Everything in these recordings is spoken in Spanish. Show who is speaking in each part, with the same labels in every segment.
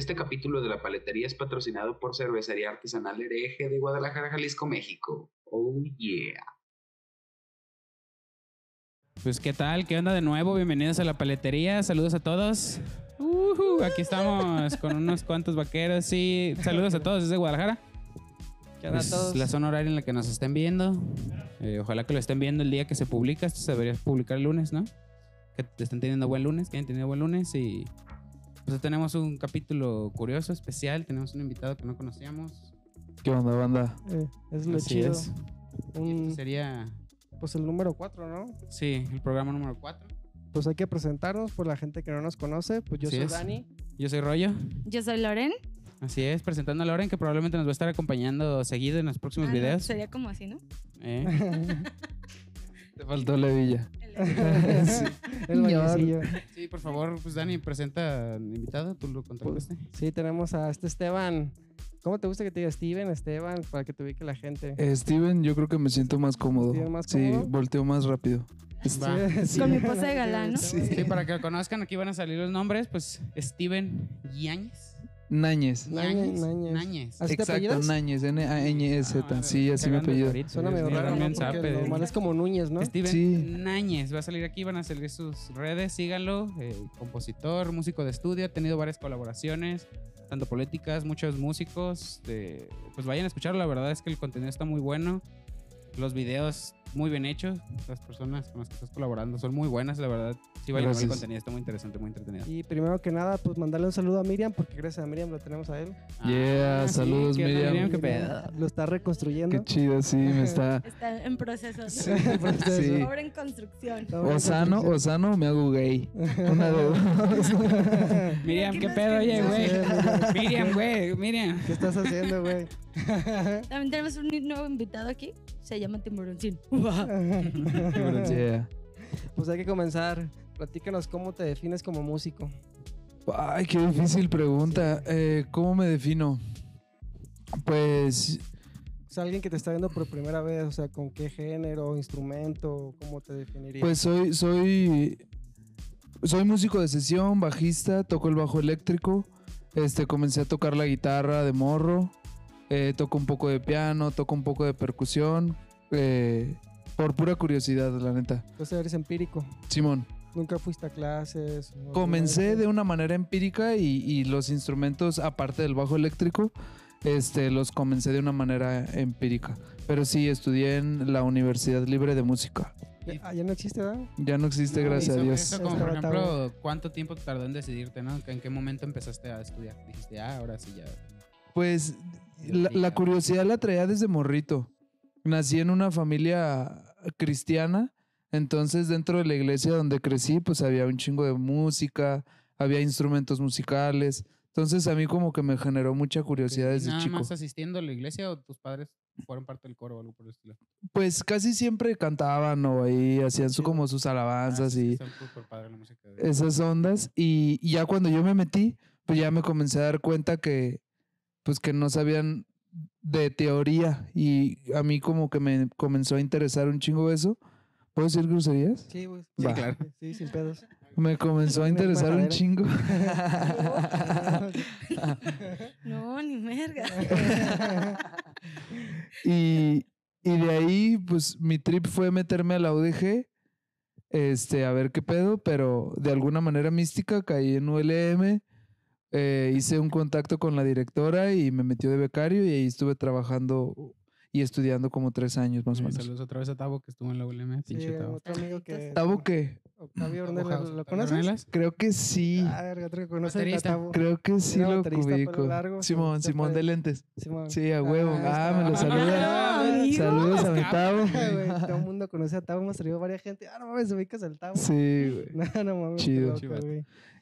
Speaker 1: Este capítulo de la paletería es patrocinado por Cervecería Artesanal Hereje de Guadalajara, Jalisco, México. Oh yeah.
Speaker 2: Pues qué tal, qué onda de nuevo, bienvenidos a la paletería, saludos a todos. Ujú, aquí estamos con unos cuantos vaqueros, sí, saludos a todos desde Guadalajara.
Speaker 3: ¿Qué onda a
Speaker 2: Es
Speaker 3: todos?
Speaker 2: la zona horaria en la que nos estén viendo. Eh, ojalá que lo estén viendo el día que se publica, esto se debería publicar el lunes, ¿no? Que te estén teniendo buen lunes, que hayan tenido buen lunes y pues hoy tenemos un capítulo curioso, especial, tenemos un invitado que no conocíamos.
Speaker 4: ¿Qué onda, banda?
Speaker 3: Eh, es lo
Speaker 2: Así
Speaker 3: chido.
Speaker 2: es.
Speaker 3: Un-
Speaker 2: Este sería,
Speaker 3: pues el número 4, ¿no?
Speaker 2: sí, el programa número 4.
Speaker 3: Pues hay que presentarnos por la gente que no nos conoce. Pues yo
Speaker 2: Así
Speaker 3: soy
Speaker 2: es.
Speaker 3: Dani.
Speaker 2: Yo soy Rollo.
Speaker 5: Yo soy Loren.
Speaker 2: Así es, presentando a Loren, que probablemente nos va a estar acompañando seguido en los próximos
Speaker 5: Ah, no,
Speaker 2: videos.
Speaker 5: Sería como así, ¿no?
Speaker 2: Eh,
Speaker 4: Te faltó la villa.
Speaker 3: El bailecillo.
Speaker 2: Sí, por favor, pues Dani, presenta al invitado, tú lo contrataste.
Speaker 3: Sí, tenemos a este Esteban. ¿Cómo te gusta que te diga Steven, Esteban? Para que te ubique la gente.
Speaker 4: Eh, Steven, yo creo que me siento más cómodo.
Speaker 3: ¿Steven más
Speaker 4: Sí, volteo más rápido.
Speaker 3: Sí, sí.
Speaker 5: Con mi pose de galán, ¿no?
Speaker 3: Sí.
Speaker 2: Sí, para que lo conozcan, aquí van a salir los nombres, pues Steven Yáñez.
Speaker 4: Náñez.
Speaker 3: Náñez, Náñez.
Speaker 2: Náñez.
Speaker 3: ¿Así te
Speaker 4: Exacto? Náñez, N-A-Ñ-E-Z.
Speaker 2: Ah,
Speaker 4: sí, así me apellido.
Speaker 3: Suena medio raro, ¿no? Porque normal es como Núñez, ¿no?
Speaker 2: Steven
Speaker 4: Sí.
Speaker 2: Náñez va a salir aquí, van a salir sus redes, síganlo. eh, compositor, músico de estudio, ha tenido varias colaboraciones, tanto políticas, muchos músicos. de- pues vayan a escucharlo, la verdad es que el contenido está muy bueno. Los videos muy bien hechos, las personas con las que estás colaborando son muy buenas, la verdad. Sí, vayan a ver el contenido, está muy interesante, muy entretenido.
Speaker 3: Y primero que nada, pues mandarle un saludo a Miriam, porque gracias a Miriam lo tenemos a él.
Speaker 4: Yeah, saludos,
Speaker 2: ¿qué onda,
Speaker 4: Miriam.
Speaker 2: ¿Qué pedo?
Speaker 3: Lo está reconstruyendo.
Speaker 4: Qué chido, sí, me está.
Speaker 5: Está en proceso.
Speaker 3: Sí, proceso.
Speaker 4: Sí.
Speaker 5: Obra en construcción.
Speaker 3: Está
Speaker 4: O sano, o sano, me hago gay. Una de dos.
Speaker 2: Miriam,
Speaker 5: ¿Qué
Speaker 2: ¿qué
Speaker 5: más
Speaker 2: pedo, oye, güey? Miriam, güey, Miriam.
Speaker 3: ¿Qué estás haciendo, güey?
Speaker 5: También tenemos un nuevo invitado aquí. Se llama
Speaker 4: Yeah.
Speaker 3: Pues hay que comenzar. Platícanos cómo te defines como músico.
Speaker 4: Ay, qué difícil pregunta. Eh, ¿Cómo me defino? Pues
Speaker 3: O sea, alguien que te está viendo por primera vez, o sea, ¿con qué género, instrumento, cómo te definirías?
Speaker 4: Pues soy, soy, soy músico de sesión, bajista, toco el bajo eléctrico. Este, comencé a tocar la guitarra de morro. eh, toco un poco de piano, toco un poco de percusión. eh, por pura curiosidad, la neta.
Speaker 3: Entonces eres empírico.
Speaker 4: Simón,
Speaker 3: Nunca fuiste a clases. no
Speaker 4: comencé de
Speaker 3: una
Speaker 4: manera empírica y, y los instrumentos, aparte del bajo eléctrico, este, los comencé de una manera empírica. Pero sí, estudié en la Universidad Libre de Música.
Speaker 3: Ah, ya no existe, ¿verdad?
Speaker 4: Ya no existe,
Speaker 2: No,
Speaker 4: gracias a Dios.
Speaker 2: Eso como, por ejemplo, ¿cuánto tiempo tardó en decidirte, no? ¿En qué momento empezaste a estudiar? Dijiste, ah, ahora sí ya.
Speaker 4: Pues la, curiosidad la traía desde morrito. Nací en una familia cristiana, entonces dentro de la iglesia donde crecí, pues había un chingo de música, había instrumentos musicales. Entonces a mí como que me generó mucha curiosidad
Speaker 2: ¿Y
Speaker 4: desde
Speaker 2: ¿Nada
Speaker 4: chico.
Speaker 2: más asistiendo a la iglesia o tus padres fueron parte del coro o algo por el estilo?
Speaker 4: Pues casi siempre cantaban o ahí hacían su, como sus alabanzas
Speaker 2: Ah,
Speaker 4: y esas ondas. Y, y ya cuando yo me metí, pues ya me comencé a dar cuenta que, pues que no sabían de teoría y a mí como que me comenzó a interesar un chingo eso. ¿Puedo decir groserías?
Speaker 3: Sí, güey.
Speaker 4: Sí, claro.
Speaker 3: Sí, sin pedos.
Speaker 4: Me comenzó a interesar un chingo.
Speaker 5: No, ni merga.
Speaker 4: y, y de ahí, pues mi trip fue meterme a la UDG, este, a ver qué pedo, pero de alguna manera mística caí en ULM, eh, hice un contacto con la directora y me metió de becario y ahí estuve trabajando y estudiando como tres años más o
Speaker 2: Eh,
Speaker 4: menos.
Speaker 2: Saludos otra vez a Tavo que estuvo en la ULM,
Speaker 3: Sí,
Speaker 2: pinche
Speaker 3: otro amigo que...
Speaker 4: ¿Tabo qué?
Speaker 3: Octavio Ornelas. ¿lo
Speaker 2: ¿Tavo
Speaker 3: conoces?
Speaker 2: Ornelas?
Speaker 4: Creo que sí.
Speaker 3: Ah, verga, otro que conoce a. Tavo.
Speaker 4: Creo que sí
Speaker 3: Era
Speaker 4: lo
Speaker 3: baterista, pelo
Speaker 4: ubico.
Speaker 3: largo,
Speaker 4: Simón, Simón de lentes.
Speaker 3: Simón.
Speaker 4: Sí, a huevo. Ah,
Speaker 3: está.
Speaker 4: me lo saluda.
Speaker 5: Ah, amigo.
Speaker 4: Saludos a mi.
Speaker 3: Ah, güey, Todo el mundo conoce a Tavo, hemos traído varias gente. Ah, no mames, ubicas al Tavo.
Speaker 4: Sí, güey.
Speaker 3: No, no mames.
Speaker 4: Chido.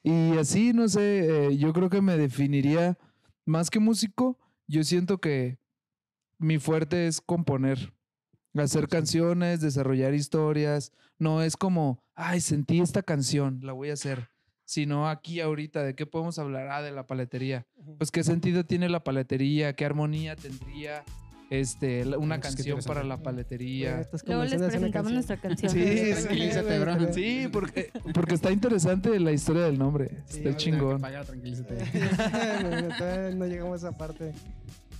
Speaker 4: Y así, no sé, eh, yo creo que me definiría más que músico. Yo siento que mi fuerte es componer, hacer canciones, desarrollar historias. No es como, ay, sentí esta canción, la voy a hacer. Sino aquí ahorita, ¿de qué podemos hablar? Ah, de la paletería. Pues qué sentido tiene la paletería, qué armonía tendría, este, una
Speaker 2: qué
Speaker 4: canción para la paletería.
Speaker 5: Luego les presentamos nuestra canción.
Speaker 4: Sí, sí,
Speaker 2: Tranquilízate, bro.
Speaker 4: Sí, porque, porque está interesante la historia del nombre.
Speaker 3: Sí,
Speaker 4: está chingón.
Speaker 2: Paga, tranquilízate.
Speaker 3: No, todavía no llegamos a esa parte.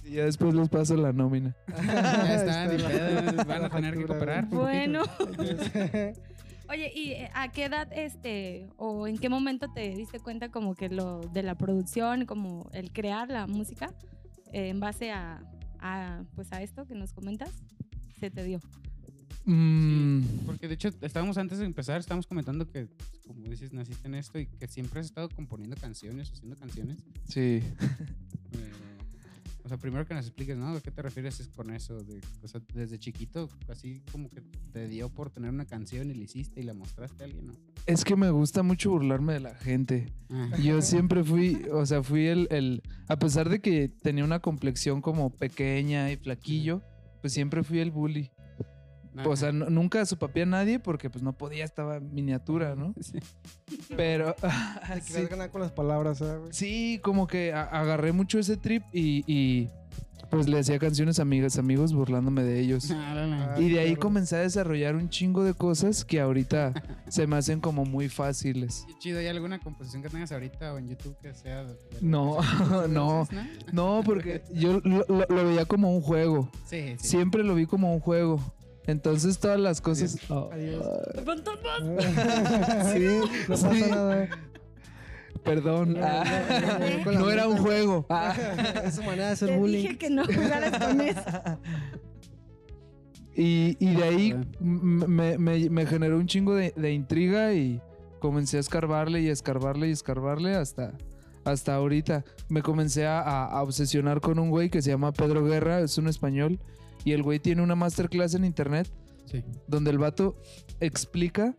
Speaker 4: Y ya después les paso la nómina.
Speaker 2: Ya está,
Speaker 3: la
Speaker 2: van a tener que cooperar.
Speaker 5: Bueno. Oye, ¿y eh, a qué edad, este, o en qué momento te diste cuenta como que lo de la producción, como el crear la música, eh, en base a, a, pues a esto que nos comentas, se te dio?
Speaker 4: Mm,
Speaker 2: Porque de hecho, estábamos antes de empezar, estábamos comentando que, como dices, naciste en esto y que siempre has estado componiendo canciones, haciendo canciones.
Speaker 4: sí.
Speaker 2: Eh, o sea, primero que nos expliques, ¿no? ¿A qué te refieres es con eso? De, o sea, desde chiquito, así como que te dio por tener una canción y la hiciste y la mostraste a alguien, ¿no?
Speaker 4: Es que me gusta mucho burlarme de la gente.
Speaker 2: Ah,
Speaker 4: Yo siempre fui, o sea, fui el, el, a pesar de que tenía una complexión como pequeña y flaquillo, pues siempre fui el bully. O sea, nu- nunca supapé a nadie porque pues no podía, estaba miniatura, ¿no?
Speaker 2: Sí.
Speaker 4: Pero sí,
Speaker 3: ganar con las palabras, ¿sabes? güey?
Speaker 4: sí, como que agarré mucho ese trip y, y, pues le hacía canciones a amigas, amigos burlándome de ellos.
Speaker 2: Ah.
Speaker 3: Ah,
Speaker 4: Y de ahí
Speaker 3: claro.
Speaker 4: comencé a desarrollar un chingo de cosas que ahorita se me hacen como muy fáciles.
Speaker 2: Qué Chido, ¿hay alguna composición que tengas ahorita o en YouTube que sea? de- de-
Speaker 4: No, no.
Speaker 2: ¿no?
Speaker 4: No, porque yo lo, lo- lo veía como un juego.
Speaker 2: Sí, sí.
Speaker 4: Siempre lo vi como un juego. Entonces todas las cosas... Oh,
Speaker 3: Adiós.
Speaker 4: Sí,
Speaker 3: no
Speaker 4: sí.
Speaker 3: pasa nada.
Speaker 4: Perdón.
Speaker 3: No,
Speaker 4: Ah,
Speaker 3: no, no, con la
Speaker 4: no era un juego. Ah.
Speaker 3: Es su manera de hacer
Speaker 5: Te
Speaker 3: bullying.
Speaker 5: dije que no jugaras con eso.
Speaker 4: Y, y de ahí
Speaker 2: Ah.
Speaker 4: me, me- me generó un chingo de, de intriga y comencé a escarbarle y a escarbarle y escarbarle hasta, hasta ahorita. Me comencé a, a- a obsesionar con un güey que se llama Pedro Guerra, es un español, y el güey tiene una masterclass en internet
Speaker 2: Sí.
Speaker 4: donde el vato explica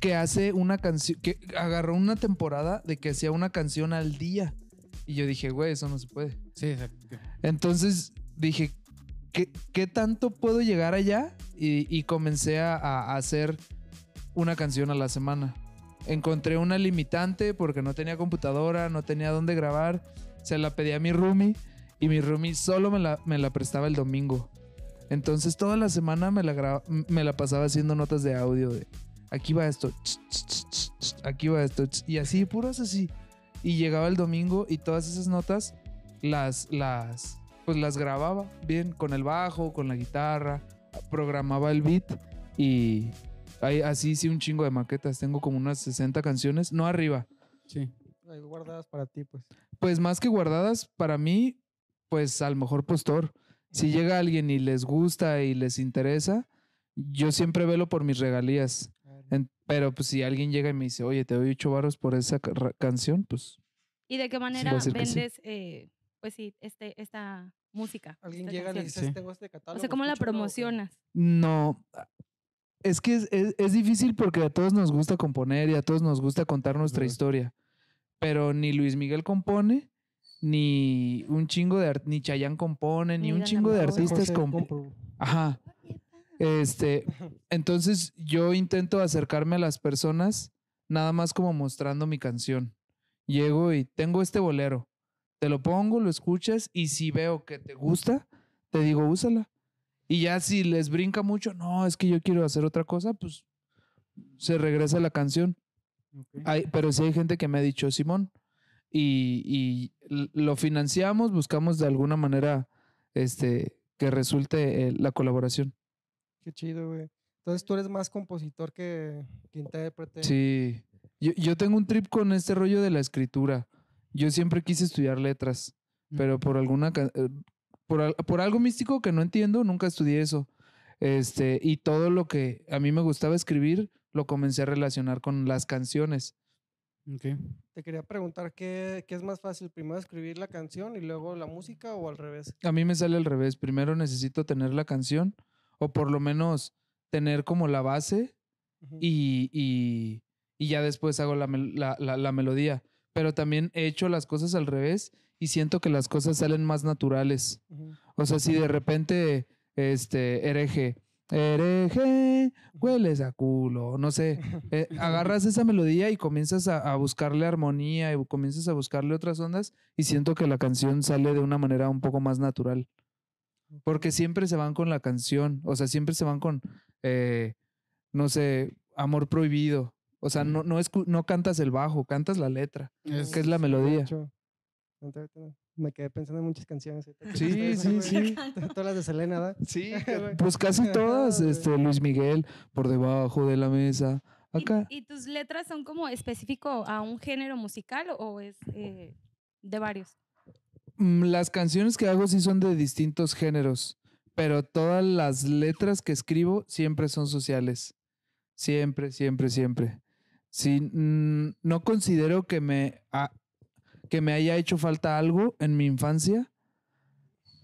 Speaker 4: que hace una canción, que agarró una temporada de que hacía una canción al día. Y yo dije, güey, eso no se puede.
Speaker 2: Sí, exacto.
Speaker 4: Entonces dije, ¿qué, qué tanto puedo llegar allá? Y, y comencé a, a hacer una canción a la semana. Encontré una limitante porque no tenía computadora, no tenía dónde grabar. Se la pedí a mi roomie y mi roomie solo me la, me la prestaba el domingo. Entonces toda la semana me la, gra- me la pasaba haciendo notas de audio de aquí va esto, ch, ch, ch, ch, ch, aquí va esto, ch, y así, puras así. Y llegaba el domingo y todas esas notas las, las, pues las grababa bien con el bajo, con la guitarra, programaba el beat y ahí, así hice un chingo de maquetas. Tengo como unas 60 canciones, no arriba.
Speaker 2: Sí.
Speaker 3: Guardadas para ti, pues.
Speaker 4: Pues más que guardadas, para mí, pues al mejor postor. Si llega alguien y les gusta y les interesa, yo siempre velo por mis regalías. En- pero pues si alguien llega y me dice, oye, te doy ocho baros por esa ca- canción, pues
Speaker 5: ¿Y de qué manera
Speaker 4: sí.
Speaker 5: vendes, eh, pues sí, este, esta música?
Speaker 3: Alguien
Speaker 5: esta
Speaker 3: llega y le
Speaker 5: canción?
Speaker 3: dice,
Speaker 2: Sí.
Speaker 3: tengo este catálogo.
Speaker 5: O sea, ¿cómo la
Speaker 3: escúchalo", o-
Speaker 5: promocionas?
Speaker 4: no. Es que es, es- es difícil porque a todos nos gusta componer y a todos nos gusta contar nuestra historia. Pero ni Luis Miguel compone, ni un chingo de... Ni Chayanne compone, ni
Speaker 5: Ni
Speaker 4: un chingo de artistas componen.
Speaker 3: compro.
Speaker 4: Ajá. Este, entonces yo intento acercarme a las personas nada más como mostrando mi canción. Llego y tengo este bolero. Te lo pongo, lo escuchas y si veo que te gusta, te digo, úsala. Y ya si les brinca mucho, no, es que yo quiero hacer otra cosa, pues se regresa la canción. Hay, pero sí hay gente que me ha dicho, Simón, y, lo financiamos, buscamos de alguna manera este, que resulte eh, la colaboración.
Speaker 3: Qué chido, güey. Entonces tú eres más compositor que, que intérprete.
Speaker 4: Sí. Yo, yo tengo un trip con este rollo de la escritura. Yo siempre quise estudiar letras, pero por alguna eh, por, por algo místico que no entiendo, nunca estudié eso. Este, y todo lo que a mí me gustaba escribir, lo comencé a relacionar con las canciones.
Speaker 2: Ok.
Speaker 3: Te quería preguntar qué, qué es más fácil, primero escribir la canción y luego la música o al revés.
Speaker 4: A mí me sale al revés. Primero necesito tener la canción, o por lo menos tener como la base, y, y- y ya después hago la, la- la- la melodía. Pero también he hecho las cosas al revés y siento que las cosas salen más naturales. O sea, si de repente, este, hereje, hereje, hueles a culo, no sé, eh, agarras esa melodía y comienzas a, a buscarle armonía y comienzas a buscarle otras ondas y siento que la canción sale de una manera un poco más natural. porque siempre se van con la canción, o sea, siempre se van con, eh, no sé, amor prohibido. O sea, no, no, no cantas el bajo, cantas la letra,
Speaker 2: Es-
Speaker 4: que es la melodía.
Speaker 3: Me quedé pensando en muchas canciones.
Speaker 4: Sí, sí, sí.
Speaker 3: Todas las de Selena, ¿verdad?
Speaker 4: Sí,
Speaker 3: güey.
Speaker 4: pues casi todas, este, Luis Miguel, por debajo de la mesa,
Speaker 5: ¿Y-
Speaker 4: acá.
Speaker 5: ¿Y, tus letras son como específico a un género musical o es eh, de varios?
Speaker 4: Mm, Las canciones que hago sí son de distintos géneros, pero todas las letras que escribo siempre son sociales. Siempre, siempre, siempre. Sí, no considero que me, que me haya hecho falta algo en mi infancia.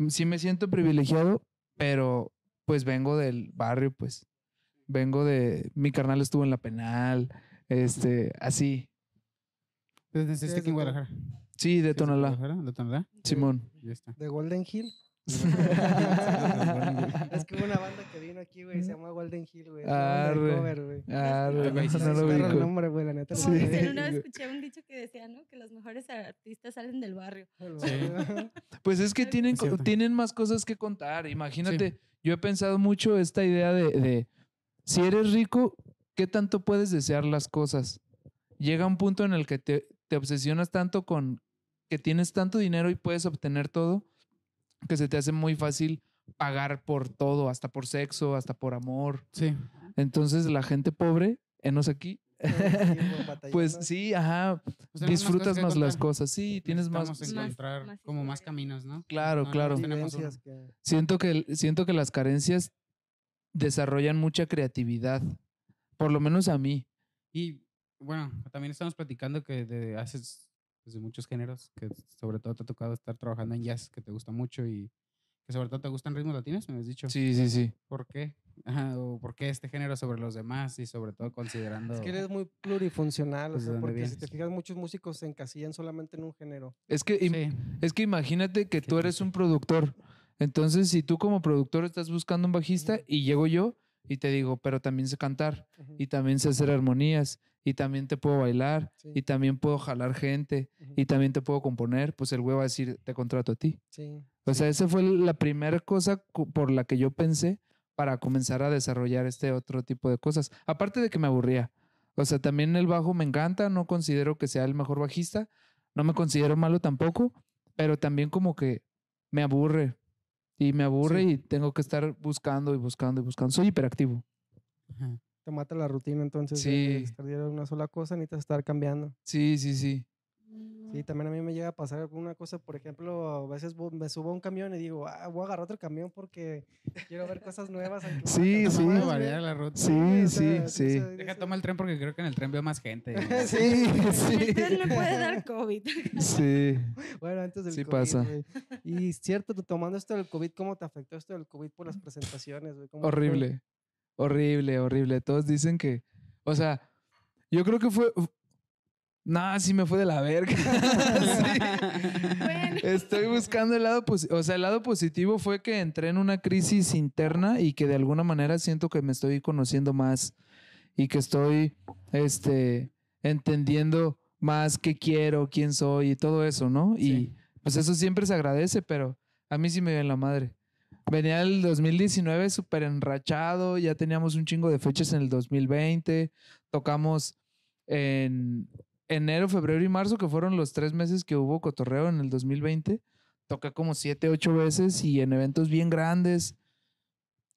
Speaker 4: Sí me siento privilegiado, pero pues vengo del barrio, pues. Vengo de... Mi carnal estuvo en la penal, este, así.
Speaker 2: Desde aquí
Speaker 3: es
Speaker 2: en
Speaker 3: de
Speaker 2: Guadalajara.
Speaker 4: Sí, de
Speaker 2: ¿Sí es
Speaker 4: Tonalá,
Speaker 2: Guadalajara? ¿De Tonalá?
Speaker 4: Simón.
Speaker 2: Ya está.
Speaker 3: De Golden Hill. es que hubo una banda que vino aquí, güey, se llama Golden Hill, güey. cover, güey.
Speaker 4: Arre,
Speaker 2: Ah, güey, sí,
Speaker 4: no,
Speaker 2: sí,
Speaker 4: no
Speaker 2: sí,
Speaker 4: lo
Speaker 3: Perro el nombre, güey, la neta. Sé.
Speaker 5: una vez escuché un dicho que decía, ¿no? Que los mejores artistas salen del barrio.
Speaker 4: Pues es que tienen,
Speaker 2: Es
Speaker 4: tienen más cosas que contar. Imagínate, yo he pensado mucho esta idea de, de, si eres rico, ¿qué tanto puedes desear las cosas? Llega un punto en el que te, te obsesionas tanto con que tienes tanto dinero y puedes obtener todo, que se te hace muy fácil pagar por todo, hasta por sexo, hasta por amor.
Speaker 2: Sí.
Speaker 4: Entonces la gente pobre, enos aquí, pues sí, ajá,
Speaker 2: Pues más
Speaker 4: disfrutas más las cosas. Sí, tienes más...
Speaker 2: Encontrar
Speaker 5: más
Speaker 2: como más caminos, ¿no?
Speaker 4: Claro,
Speaker 2: No,
Speaker 4: claro.
Speaker 2: tenemos
Speaker 3: que-
Speaker 4: Siento que, siento que las carencias desarrollan mucha creatividad. Por lo menos a mí.
Speaker 2: Y bueno, también estamos platicando que de, haces pues, de muchos géneros, que sobre todo te ha tocado estar trabajando en jazz, que te gusta mucho y que sobre todo te gustan ritmos latinos, me has dicho.
Speaker 4: Sí, sí, sí.
Speaker 2: ¿Por qué? Ajá, o ¿Por qué este género sobre los demás y sobre todo considerando...
Speaker 3: Es que eres muy plurifuncional, o
Speaker 2: Pues, ¿de
Speaker 3: sea, porque si te
Speaker 2: vienes?
Speaker 3: fijas, muchos músicos se encasillan solamente en un género.
Speaker 4: Es que,
Speaker 2: Sí.
Speaker 4: es que imagínate que tú eres un productor. Entonces, si tú como productor estás buscando un bajista y llego yo y te digo, pero también sé cantar y también sé hacer armonías y también te puedo bailar
Speaker 3: Sí.
Speaker 4: y también puedo jalar gente y también te puedo componer, pues el güey va a decir, te contrato a ti.
Speaker 3: Sí.
Speaker 4: O sea, esa fue la primera cosa por la que yo pensé para comenzar a desarrollar este otro tipo de cosas. Aparte de que me aburría. O sea, también el bajo me encanta, no considero que sea el mejor bajista, no me considero malo tampoco, pero también como que me aburre. Y me aburre
Speaker 2: Sí.
Speaker 4: y tengo que estar buscando y buscando y buscando. Soy hiperactivo.
Speaker 2: Ajá.
Speaker 3: Te mata la rutina, entonces.
Speaker 4: Sí.
Speaker 3: estar una sola cosa, necesitas estar cambiando.
Speaker 4: Sí, sí, sí.
Speaker 3: Sí, también a mí me llega a pasar alguna cosa, por ejemplo, a veces me subo a un camión y digo, ah, voy a agarrar otro camión porque quiero ver cosas nuevas.
Speaker 4: Sí, sí.
Speaker 3: más,
Speaker 2: variar la ruta.
Speaker 4: Sí,
Speaker 3: o
Speaker 4: sí,
Speaker 3: sea,
Speaker 4: sí.
Speaker 3: sea,
Speaker 2: Deja toma el tren porque creo que en el tren veo más gente.
Speaker 4: Sí,
Speaker 5: El
Speaker 4: sí.
Speaker 5: tren me puede dar COVID.
Speaker 4: Sí.
Speaker 3: Bueno, antes del
Speaker 4: Sí
Speaker 3: COVID,
Speaker 4: pasa.
Speaker 3: güey. Y cierto, tomando esto del COVID, ¿cómo te afectó esto del COVID por las presentaciones?
Speaker 4: Horrible. Horrible, horrible. Todos dicen que, o sea, yo creo que fue... No, sí me fue de la verga. Sí.
Speaker 5: Bueno.
Speaker 4: Estoy buscando el lado positivo. O sea, el lado positivo fue que entré en una crisis interna y que de alguna manera siento que me estoy conociendo más y que estoy este, entendiendo más qué quiero, quién soy y todo eso, ¿no? Y pues eso siempre se agradece, pero a mí sí me dio en la madre. Venía el 2019 súper enrachado, ya teníamos un chingo de fechas en el 2020, tocamos en enero, febrero y marzo, que fueron los tres meses que hubo cotorreo en el 2020. Toqué como siete, ocho veces y en eventos bien grandes.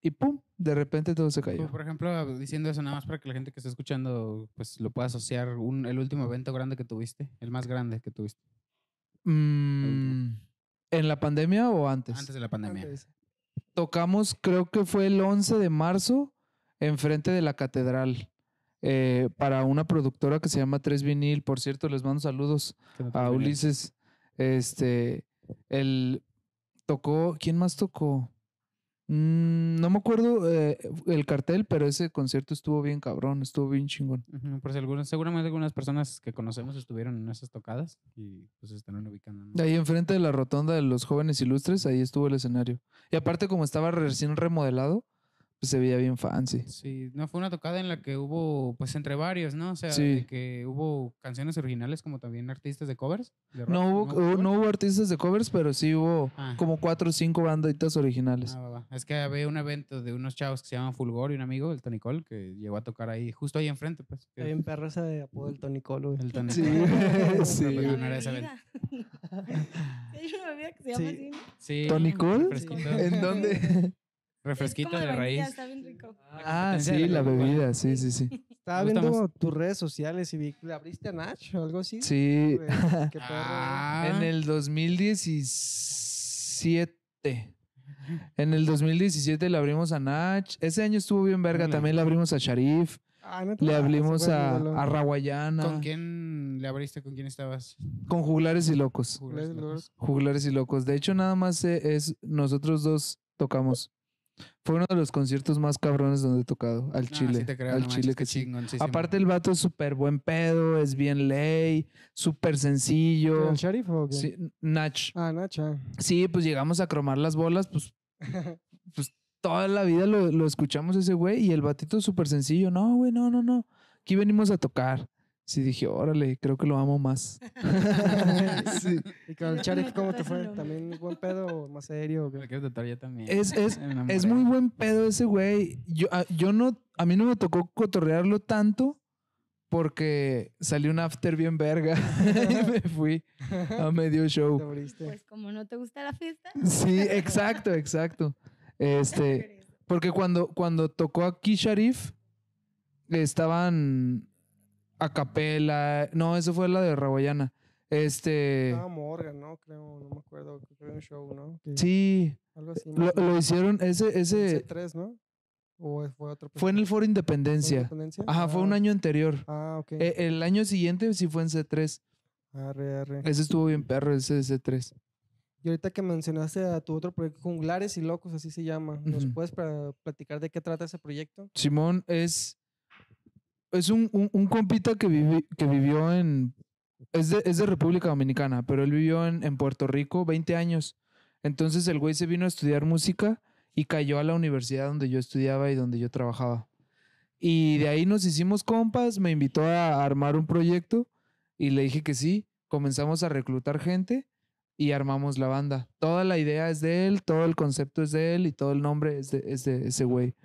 Speaker 4: Y pum, de repente todo se cayó.
Speaker 2: por ejemplo, diciendo eso nada más para que la gente que está escuchando pues lo pueda asociar un, el último evento grande que tuviste, el más grande que tuviste
Speaker 4: Mm, ¿En la pandemia o antes?
Speaker 2: antes de la pandemia.
Speaker 3: Antes.
Speaker 4: Tocamos, creo que fue el 11 de marzo, enfrente de la catedral. eh, para una productora que se llama Tres Vinil. Por cierto, les mando saludos a. Ulises. Este, él tocó, ¿quién más tocó? Mm, no me acuerdo eh, el cartel, pero ese concierto estuvo bien cabrón, estuvo bien chingón.
Speaker 2: Por si algunas, seguramente algunas personas que conocemos estuvieron en esas tocadas y pues están ubicando. ¿no?
Speaker 4: De ahí enfrente de la rotonda de los jóvenes ilustres, ahí estuvo el escenario. Y aparte, como estaba recién remodelado, pues, se veía bien fancy.
Speaker 2: Sí, no fue una tocada en la que hubo, pues entre varios, ¿no? O sea,
Speaker 4: Sí.
Speaker 2: de que hubo canciones originales como también artistas de covers. de rock,
Speaker 4: No hubo, hubo- no hubo artistas de covers, pero sí hubo
Speaker 2: Ah.
Speaker 4: como cuatro o cinco banditas originales.
Speaker 2: Ah, va, va. Es que había un evento de unos chavos que se llaman Fulgor y un amigo, el Tony Cole, que llegó a tocar ahí, justo ahí enfrente, pues.
Speaker 3: Está bien perro ese apodo del Tony Cole, güey.
Speaker 2: El Tony
Speaker 4: Sí,
Speaker 2: Cole.
Speaker 4: sí.
Speaker 2: De ese evento.
Speaker 5: bebida. Hay una bebida que se llama
Speaker 3: Sí.
Speaker 5: así, ¿no?
Speaker 2: Sí,
Speaker 4: ¿Tony Cole? ¿En dónde?
Speaker 2: refresquito de raíz.
Speaker 5: Está bien rico.
Speaker 4: Ah, sí, la bebida, sí, sí, sí.
Speaker 3: Estaba viendo
Speaker 2: más.
Speaker 3: tus redes sociales y vi que le abriste a Nach o algo así.
Speaker 4: Sí,
Speaker 3: Güey, Qué perro.
Speaker 2: Ah,
Speaker 4: en el 2017. En el 2017 le abrimos a Nach. Ese año estuvo bien verga.
Speaker 2: Órale.
Speaker 4: También le abrimos a Sharif.
Speaker 3: Ah.
Speaker 4: Le abrimos a, a Rawayana.
Speaker 2: ¿Con quién le abriste? ¿Con quién estabas?
Speaker 4: Con Juglares y Locos.
Speaker 2: Juglares
Speaker 4: y Locos. De hecho, nada más es nosotros dos tocamos. Fue uno de los conciertos más cabrones donde he tocado. Al
Speaker 2: Ah,
Speaker 4: Chile.
Speaker 2: sí te creo,
Speaker 4: al
Speaker 2: no
Speaker 4: Chile que sí. Aparte, el vato es súper buen pedo, es bien ley, súper sencillo.
Speaker 3: ¿El sheriff o qué?
Speaker 4: Sí, Nach.
Speaker 3: Ah, Nacha.
Speaker 4: Sí, pues llegamos a cromar las bolas, pues toda la vida lo, lo escuchamos ese güey y el batito súper sencillo. No, güey, no, no, no. Aquí venimos a tocar. Sí, dije, órale, creo que lo amo más. sí.
Speaker 3: ¿Y con el cómo te fue? ¿También buen pedo o más serio? o qué?
Speaker 2: Me quiero tratar yo también.
Speaker 4: Es, es, es muy buen pedo ese güey. Yo, a, yo no, a mí no me tocó cotorrearlo tanto porque salió un after bien verga y me fui a medio show.
Speaker 3: abriste.
Speaker 5: Pues como no te gusta la fiesta.
Speaker 4: Sí, exacto, exacto. Este, Porque cuando, cuando tocó aquí Sharif, estaban a capela. No, eso fue la de Rawayana. Este.
Speaker 3: Estaba Morgan, ¿no? Creo, no me acuerdo. Creo que había un show, ¿no? Que-
Speaker 4: Sí.
Speaker 3: Algo así.
Speaker 4: Lo, lo hicieron. Ese, ese
Speaker 3: C3, ¿no? ¿O fue otro?
Speaker 4: fue en el Foro
Speaker 3: ¿Fue en
Speaker 4: Independencia.
Speaker 3: Independencia?
Speaker 4: Ajá, fue un
Speaker 3: Ah,
Speaker 4: año anterior.
Speaker 3: Ah, ok.
Speaker 4: E- el año siguiente sí fue en C3.
Speaker 3: Arre, arre.
Speaker 4: Ese estuvo bien perro, ese de C3.
Speaker 3: Y ahorita que mencionaste a tu otro proyecto, Junglares y Locos, así se llama. ¿Nos
Speaker 4: Ujú.
Speaker 3: puedes pra- platicar de qué trata ese proyecto?
Speaker 4: Simón es. Es un, un, compita que, que vivió en. Es de, es de República Dominicana, pero él vivió en, en Puerto Rico 20 años. Entonces el güey se vino a estudiar música y cayó a la universidad donde yo estudiaba y donde yo trabajaba. Y de ahí nos hicimos compas, me invitó a armar un proyecto y le dije que sí. Comenzamos a reclutar gente y armamos la banda. Toda la idea es de él, todo el concepto es de él y todo el nombre es de, es de ese güey.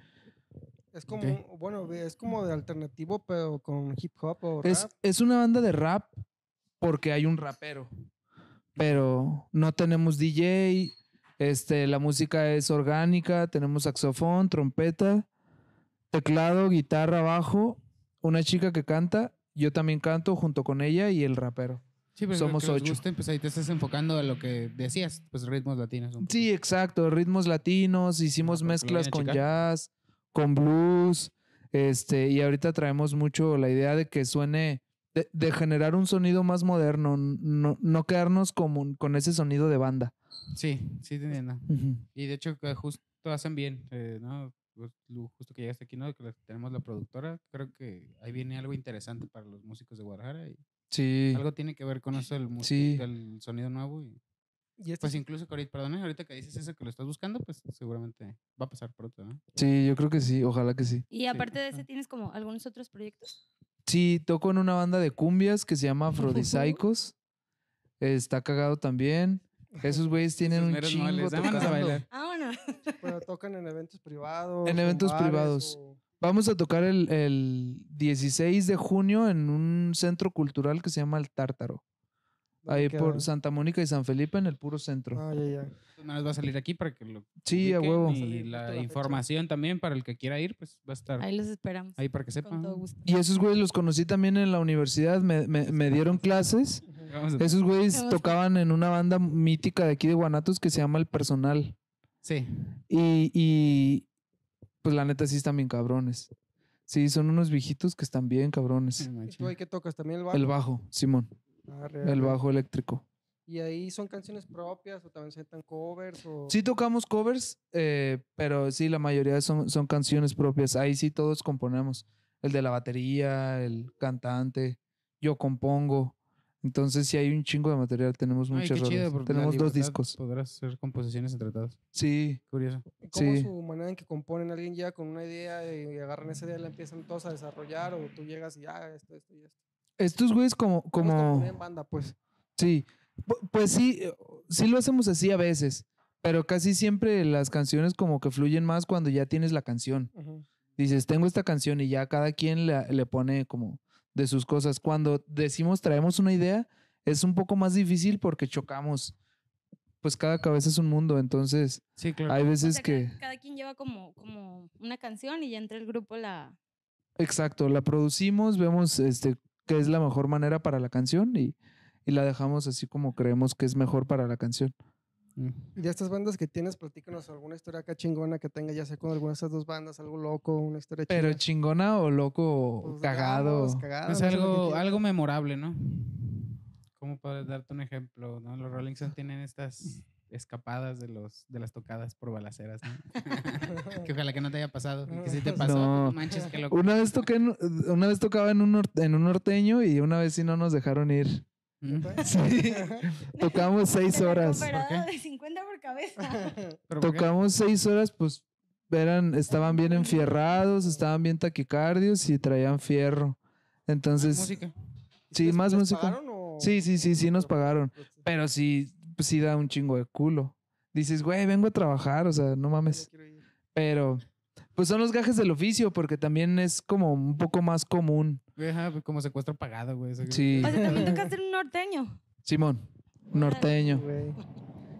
Speaker 3: Es como,
Speaker 2: Ok.
Speaker 3: un- bueno, es como de alternativo, pero con hip hop o
Speaker 4: Es,
Speaker 3: rap.
Speaker 4: es una banda de rap porque hay un rapero, pero no tenemos DJ, este, la música es orgánica, tenemos saxofón, trompeta, teclado, guitarra, bajo, una chica que canta, yo también canto junto con ella y el rapero.
Speaker 2: Sí, pero
Speaker 4: somos
Speaker 2: que
Speaker 4: ocho.
Speaker 2: guste, pues ahí te estás enfocando a lo que decías, pues ritmos latinos. un
Speaker 4: Sí, exacto, ritmos latinos, hicimos mezclas con jazz, con blues, este, y ahorita traemos mucho la idea de que suene, de, de generar un sonido más moderno, no, no quedarnos como, con ese sonido de banda.
Speaker 2: Sí, sí, te entiendo. Y de hecho, justo hacen bien, eh, ¿no? Pues, Justo que llegaste aquí, ¿no? Que tenemos la productora. Creo que ahí viene algo interesante para los músicos de Guadalajara. Y
Speaker 4: Sí,
Speaker 2: algo tiene que ver con eso
Speaker 4: Sí.
Speaker 2: del sonido nuevo. Y,
Speaker 3: Y este
Speaker 2: pues incluso perdón, ahorita que dices eso que lo estás buscando, pues seguramente va a pasar pronto, ¿no?
Speaker 4: sí, yo creo que sí, ojalá que sí.
Speaker 5: Y aparte de ese, ¿tienes como algunos otros proyectos?
Speaker 4: Sí, toco en una banda de cumbias que se llama Afrodisaicos. Está cagado también. Esos güeyes tienen un chingo
Speaker 2: moles, vámonos a bailar.
Speaker 5: Ah, bueno.
Speaker 3: pero tocan en eventos privados.
Speaker 4: En eventos
Speaker 3: bares,
Speaker 4: privados.
Speaker 3: o-
Speaker 4: Vamos a tocar el, el 16 de junio en un centro cultural que se llama El Tártaro.
Speaker 3: ¿Dónde
Speaker 4: Ahí
Speaker 3: queda?
Speaker 4: por Santa Mónica y San Felipe en el puro centro.
Speaker 3: Ah, ya, ya.
Speaker 2: Va a salir aquí para que lo
Speaker 4: Sí, a huevo.
Speaker 2: Y la
Speaker 3: fecha.
Speaker 2: información también para el que quiera ir, pues va a estar
Speaker 5: Ahí los esperamos.
Speaker 2: ahí para que sepa.
Speaker 5: Con todo gusto.
Speaker 4: Y esos güeyes los conocí también en la universidad, me, me- me dieron clases. Esos güeyes tocaban en una banda mítica de aquí de Guanatos que se llama El Personal.
Speaker 2: Sí.
Speaker 4: Y, y pues la neta sí están bien cabrones. Sí, son unos viejitos que están bien cabrones.
Speaker 3: ¿Y tú ahí qué tocas? ¿También el bajo?
Speaker 4: El bajo, Simón.
Speaker 3: Arre,
Speaker 4: El bajo eléctrico.
Speaker 3: ¿Y ahí son canciones propias o también se están covers? O...
Speaker 4: Sí tocamos covers, eh, pero sí, la mayoría son, son canciones propias. Ahí sí todos componemos. El de la batería, el cantante, yo compongo. Entonces sí hay un chingo de material, tenemos
Speaker 2: Ay,
Speaker 4: muchas
Speaker 2: qué chido,
Speaker 4: rolas.
Speaker 2: porque la
Speaker 4: Tenemos dos discos.
Speaker 2: Podrás hacer composiciones entre todos.
Speaker 4: Sí,
Speaker 2: Curioso.
Speaker 3: ¿Y ¿Cómo
Speaker 4: Sí.
Speaker 3: su manera en que componen? ¿Alguien llega con una idea y agarran esa idea y la empiezan todos a desarrollar? ¿O tú llegas y ya, esto, esto y esto?
Speaker 4: Estos güeyes como,
Speaker 3: ¿Cómo es
Speaker 4: como,
Speaker 3: en banda, pues.
Speaker 4: sí, Pu- pues sí, eh, sí lo hacemos así a veces, pero casi siempre las canciones como que fluyen más cuando ya tienes la canción.
Speaker 3: Ujú.
Speaker 4: Dices, tengo esta canción y ya cada quien le, le pone como de sus cosas. Cuando decimos traemos una idea, es un poco más difícil porque chocamos. Pues cada cabeza es un mundo, entonces
Speaker 2: Sí, claro.
Speaker 4: hay
Speaker 5: O
Speaker 4: veces
Speaker 5: sea,
Speaker 4: que,
Speaker 5: Cada quien lleva como, como una canción y ya entre el grupo la...
Speaker 4: exacto, la producimos, vemos este qué es la mejor manera para la canción y, y la dejamos así como creemos que es mejor para la canción.
Speaker 2: Mm.
Speaker 3: Y de estas bandas que tienes, platícanos alguna historia acá chingona que tenga, ya sea con alguna de estas dos bandas, algo loco, una historia
Speaker 4: Pero
Speaker 3: chida.
Speaker 4: chingona o loco,
Speaker 3: Pues,
Speaker 4: cagado.
Speaker 3: digamos, cagado,
Speaker 2: Es
Speaker 3: que
Speaker 2: algo, algo memorable, ¿no? ¿Cómo puedes darte un ejemplo? ¿no? Los Rolling Stones tienen estas escapadas de los de las tocadas por balaceras, ¿no? que ojalá que no te haya pasado. Que si te pasó,
Speaker 4: No.
Speaker 2: manches, qué loco.
Speaker 4: Una vez toqué, en- una vez tocaba en un, en un norteño y una vez sí no nos dejaron ir.
Speaker 2: Mm.
Speaker 4: Sí, tocamos seis horas.
Speaker 5: cooperado de 50 por cabeza.
Speaker 2: ¿Pero por qué?
Speaker 4: Tocamos seis horas, pues eran, estaban bien enfierrados, estaban bien taquicardios y traían fierro. Entonces,
Speaker 2: música.
Speaker 4: sí,
Speaker 3: ¿Les-
Speaker 4: más música.
Speaker 3: pagaron o-
Speaker 4: Sí, sí, sí, sí nos pagaron.
Speaker 3: Pues,
Speaker 4: Pero sí, pues, sí da un chingo de culo. Dices, güey, vengo a trabajar, o sea, no mames. Pero, pues son los gajes del oficio, porque también es como un poco más común.
Speaker 2: Ajá, pues, como secuestro pagado, güey.
Speaker 4: Sí.
Speaker 5: O sea, también tocaste en un norteño.
Speaker 4: Simón, norteño.
Speaker 3: Güey.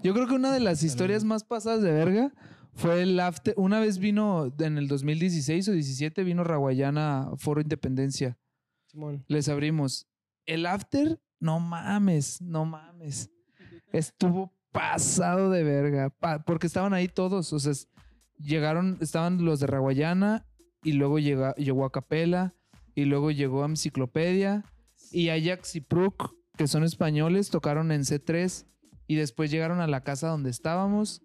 Speaker 4: Yo creo que una de las historias más pasadas de verga fue el after. Una vez vino en el 2016 o 17, vino Raguayana a Foro Independencia.
Speaker 3: Simón.
Speaker 4: Les abrimos. El after, no mames, no mames. Estuvo pasado de verga. porque estaban ahí todos. O sea, llegaron, estaban los de Raguayana y luego llega, llegó a Capela y luego llegó a Enciclopedia y Ajax y Pruk, que son españoles, tocaron en C3 y después llegaron a la casa donde estábamos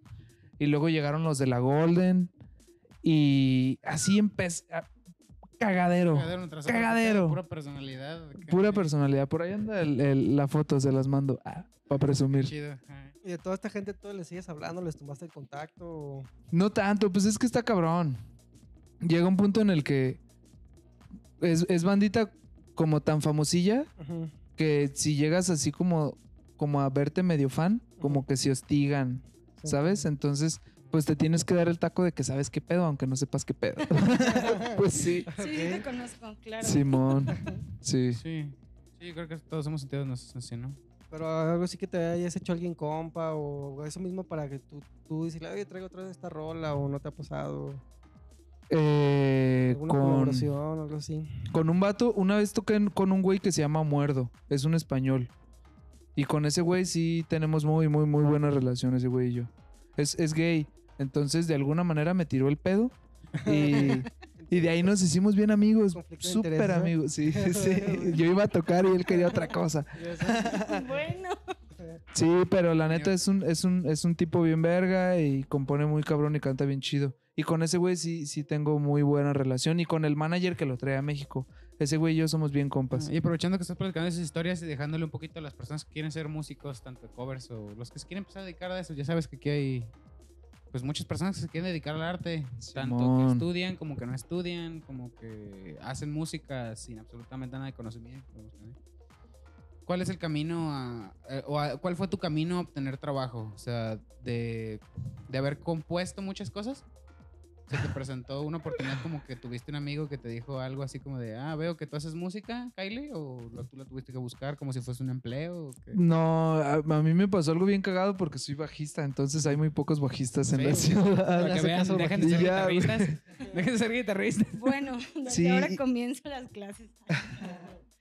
Speaker 4: y luego llegaron los de la Golden y así empezó. Cagadero.
Speaker 2: Cagadero tras otro,
Speaker 4: Cagadero.
Speaker 2: Pura personalidad.
Speaker 4: Pura personalidad. Por ahí anda el- el- la foto, se las mando para presumir.
Speaker 2: Chido.
Speaker 3: Y de toda esta gente, ¿tú les sigues hablando? ¿Les tomaste el contacto? o-
Speaker 4: No tanto, pues es que está cabrón. Llega un punto en el que es, es bandita como tan famosilla que si llegas así como, como a verte medio fan, como que se hostigan,
Speaker 3: Sí.
Speaker 4: ¿sabes? Entonces, pues te tienes que dar el taco de que sabes qué pedo, aunque no sepas qué pedo. pues sí.
Speaker 5: Sí, te conozco, claro.
Speaker 4: Simón. Sí.
Speaker 2: Sí. Sí, creo que todos hemos sentido así, ¿no?
Speaker 3: Pero algo así que te hayas hecho alguien compa o eso mismo para que tú, tú decirle, oye, traigo otra vez esta rola o no te ha pasado.
Speaker 4: Eh,
Speaker 3: Alguna
Speaker 4: con,
Speaker 3: colaboración o algo así.
Speaker 4: con un vato, una vez toqué con un güey que se llama Muerdo, es un español. Y con ese güey sí tenemos muy, muy, muy buena relación, ese güey y yo. Es, es gay, entonces de alguna manera me tiró el pedo y, y de ahí nos hicimos bien amigos, súper amigos, sí, sí. Yo iba a tocar y él quería otra cosa.
Speaker 5: Bueno.
Speaker 4: Sí, pero la neta es un, es un, es un tipo bien verga y compone muy cabrón y canta bien chido. Y con ese güey sí, sí tengo muy buena relación. Y con el manager que lo trae a México. Ese güey y yo somos bien compas.
Speaker 2: Y aprovechando que estás platicando esas historias y dejándole un poquito a las personas que quieren ser músicos, tanto de covers o los que se quieren empezar a dedicar a eso, ya sabes que aquí hay pues muchas personas que se quieren dedicar al arte, tanto que estudian como que no estudian, como que hacen música sin absolutamente nada de conocimiento. ¿Cuál es el camino a, eh, o a- cuál fue tu camino a obtener trabajo? O sea, de, de haber compuesto muchas cosas. Se te presentó una oportunidad como que tuviste un amigo que te dijo algo así como de, ah, veo que tú haces música, Kylie, o lo- tú la tuviste que buscar como si fuese un empleo. ¿o qué?
Speaker 4: No, a, a mí me pasó algo bien cagado porque soy bajista. Entonces hay muy pocos bajistas en la ciudad.
Speaker 2: Para que vean,
Speaker 3: caso
Speaker 2: dejen de ser
Speaker 4: ya,
Speaker 2: guitarristas. Dejen de ser guitarristas.
Speaker 5: Bueno, desde
Speaker 4: Sí,
Speaker 5: ahora comienzo las clases.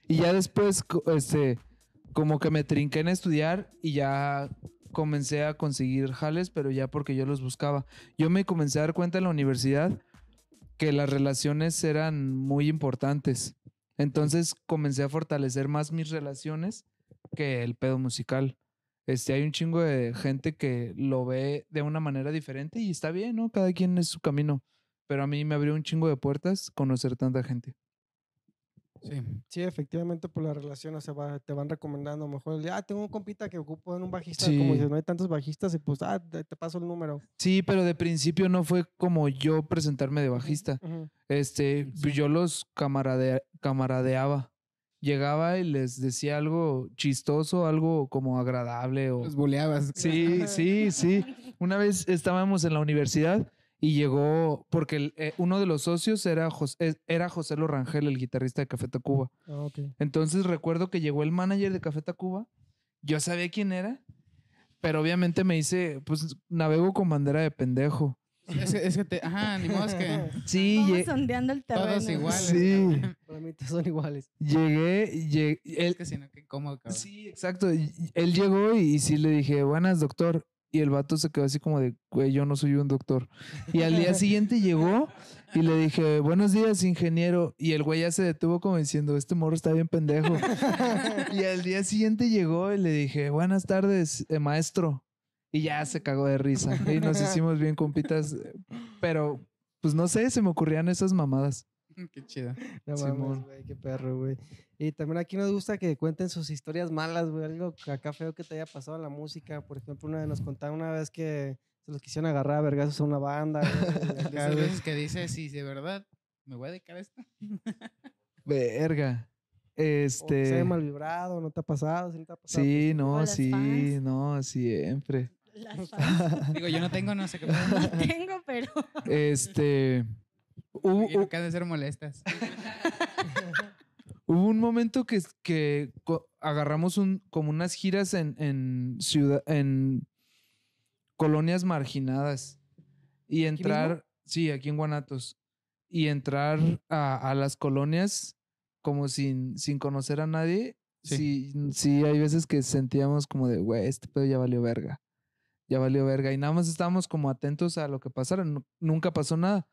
Speaker 4: Y ya después, este, como que me trinqué en estudiar y ya comencé a conseguir jales, pero ya porque yo los buscaba. Yo me comencé a dar cuenta en la universidad que las relaciones eran muy importantes. Entonces comencé a fortalecer más mis relaciones que el pedo musical. Este, hay un chingo de gente que lo ve de una manera diferente y está bien, ¿no? Cada quien es su camino. Pero a mí me abrió un chingo de puertas conocer tanta gente.
Speaker 2: Sí.
Speaker 3: Sí, efectivamente, por la relación, o sea, va- te van recomendando. A lo mejor, ah, tengo un compita que ocupo en un bajista.
Speaker 4: Sí.
Speaker 3: Como dices, no hay tantos bajistas, y pues, ah, te, te paso el número.
Speaker 4: Sí, pero de principio no fue como yo presentarme de bajista. Este, pues, yo los camarade- camaradeaba. Llegaba y les decía algo chistoso, algo como agradable o...
Speaker 2: Los buleabas.
Speaker 4: Sí, sí, sí. Una vez estábamos en la universidad y llegó, porque el- eh, uno de los socios era, Jos- eh, era José Lorangel, el guitarrista de Café Tacuba.
Speaker 3: Ah, ok.
Speaker 4: Entonces recuerdo que llegó el manager de Café Tacuba, yo sabía quién era, pero obviamente me dice, pues navego con bandera de pendejo.
Speaker 2: Es que, es que te, ajá, ni modo es que
Speaker 4: Sí,
Speaker 5: Vamos
Speaker 4: lle-
Speaker 5: sondeando el terreno.
Speaker 2: todos iguales.
Speaker 4: Sí.
Speaker 2: cabrón.
Speaker 3: Para mí todos son iguales.
Speaker 4: llegué, llegué
Speaker 2: Es
Speaker 4: él,
Speaker 2: que si no, qué cómodo, cabrón.
Speaker 4: Sí, exacto. Él llegó y, y sí le dije, buenas, doctor. Y el vato se quedó así como de, güey, yo no soy un doctor. Y al día siguiente llegó y le dije, buenos días, ingeniero. Y el güey ya se detuvo como diciendo, este morro está bien pendejo. y al día siguiente llegó y le dije, buenas tardes, eh, maestro. Y ya se cagó de risa. Y nos hicimos bien compitas. eh, Pero, pues no sé, se me ocurrían esas mamadas.
Speaker 2: Qué chido.
Speaker 3: No
Speaker 4: Simón.
Speaker 3: mames, güey, qué perro, güey. Y también aquí nos gusta que cuenten sus historias malas, güey. Algo que acá feo que te haya pasado en la música. Por ejemplo, una vez nos contaron una vez que se los quisieron agarrar a vergazos a una banda, güey.
Speaker 2: De
Speaker 3: acá,
Speaker 2: esas
Speaker 3: güey.
Speaker 2: veces que dices, sí, de verdad, me voy a dedicar a esto.
Speaker 4: Verga.
Speaker 3: O
Speaker 4: Este.
Speaker 3: se haya mal vibrado, ¿no te ha pasado? ¿Sí, no te ha pasado?
Speaker 4: Sí,
Speaker 3: Pues,
Speaker 4: no, sí,
Speaker 5: fans.
Speaker 4: no, siempre.
Speaker 5: Las fans.
Speaker 2: Digo, yo no tengo, no sé qué.
Speaker 5: No tengo, pero.
Speaker 4: Este. Hubo,
Speaker 2: han de ser molestas.
Speaker 4: hubo un momento que, que agarramos un, como unas giras en, en ciudad, en colonias marginadas. Y entrar, sí, aquí en Guanatos. Y entrar a, a las colonias como sin, sin conocer a nadie. Sí. sí, hay veces que sentíamos como de, güey, este pedo ya valió verga. Ya valió verga. Y nada más estábamos como atentos a lo que pasara. Nu- nunca pasó nada.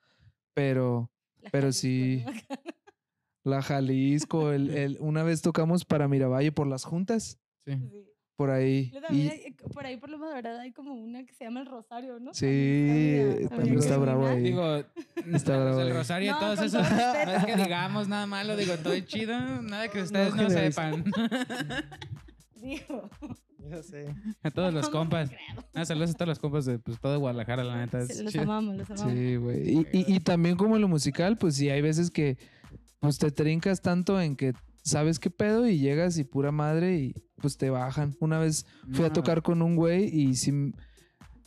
Speaker 4: Pero
Speaker 5: La
Speaker 4: Pero
Speaker 5: Jalisco,
Speaker 4: sí.
Speaker 5: ¿no?
Speaker 4: la Jalisco, el, el- una vez tocamos para Miravalle por las juntas,
Speaker 2: Sí.
Speaker 5: Sí.
Speaker 4: por ahí.
Speaker 5: También
Speaker 4: Y,
Speaker 5: hay- por ahí, por lo menos, ¿verdad? Hay como una que se llama el Rosario, ¿no?
Speaker 4: sí,
Speaker 5: También está
Speaker 4: también
Speaker 5: medio
Speaker 4: está bravo ahí.
Speaker 2: Digo,
Speaker 4: Está
Speaker 2: los
Speaker 4: bravo ahí.
Speaker 2: Rosario,
Speaker 5: No,
Speaker 2: todos esos.
Speaker 5: todo
Speaker 2: No es que digamos nada malo, digo, todo es chido, nada que ustedes no,
Speaker 3: generaliza.
Speaker 2: sepan.
Speaker 5: Digo,
Speaker 3: Sé.
Speaker 2: A todos los
Speaker 5: ¿cómo
Speaker 2: compas. Ah, saludos a todos los compas de pues, todo Guadalajara, la neta.
Speaker 5: Sí, los
Speaker 2: chido.
Speaker 5: amamos, los amamos.
Speaker 4: Sí, güey. Y, y- y también como lo musical, pues sí, hay veces que pues te trincas tanto en que sabes qué pedo y llegas y pura madre y pues te bajan. Una vez fui a tocar con un güey y sí, m-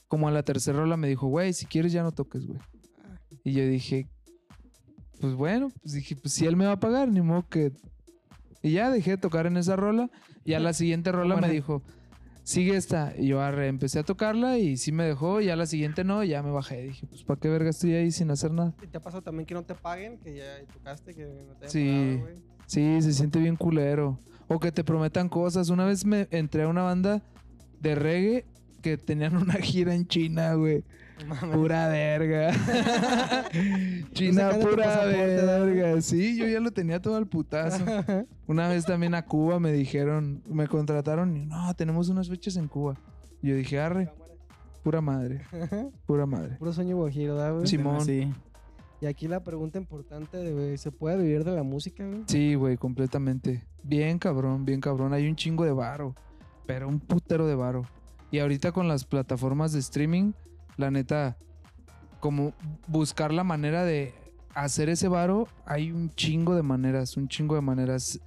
Speaker 4: como a la tercera rola me dijo, güey, si quieres ya no toques, güey. Y yo dije, pues bueno, pues dije, pues si él me va a pagar, ni modo que... Y ya dejé de tocar en esa rola y a la siguiente rola me dijo, sigue esta. Y yo arre, empecé a tocarla y sí me dejó y a la siguiente no, y ya me bajé. Dije, pues ¿para qué verga estoy ahí sin hacer nada?
Speaker 3: ¿Y ¿Te ha pasado también que no te paguen? Que ya tocaste, que no te
Speaker 4: Sí.
Speaker 3: pagado, güey?
Speaker 4: Sí, se siente bien culero. O que te prometan cosas. Una vez me entré a una banda de reggae que tenían una gira en China, güey. Pura verga. China, pura verga. Sí, yo ya lo tenía todo al putazo. Una vez también a Cuba me dijeron, me contrataron y no, tenemos unas fechas en Cuba. Y yo dije, arre, pura madre, pura madre.
Speaker 3: Puro sueño guajiro, ¿verdad, güey?
Speaker 4: Simón.
Speaker 2: Sí.
Speaker 3: Y aquí la pregunta importante de, güey, ¿se puede vivir de la música, güey?
Speaker 4: Sí, güey, completamente. Bien cabrón, bien cabrón. Hay un chingo de varo, pero un putero de varo. Y ahorita con las plataformas de streaming, la neta, como buscar la manera de hacer ese varo, hay un chingo de maneras, un chingo de maneras.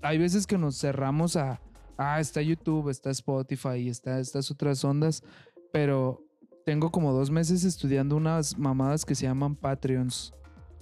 Speaker 4: Hay veces que nos cerramos a, ah, está YouTube, está Spotify, está estas otras ondas, pero tengo como dos meses estudiando unas mamadas que se llaman Patreons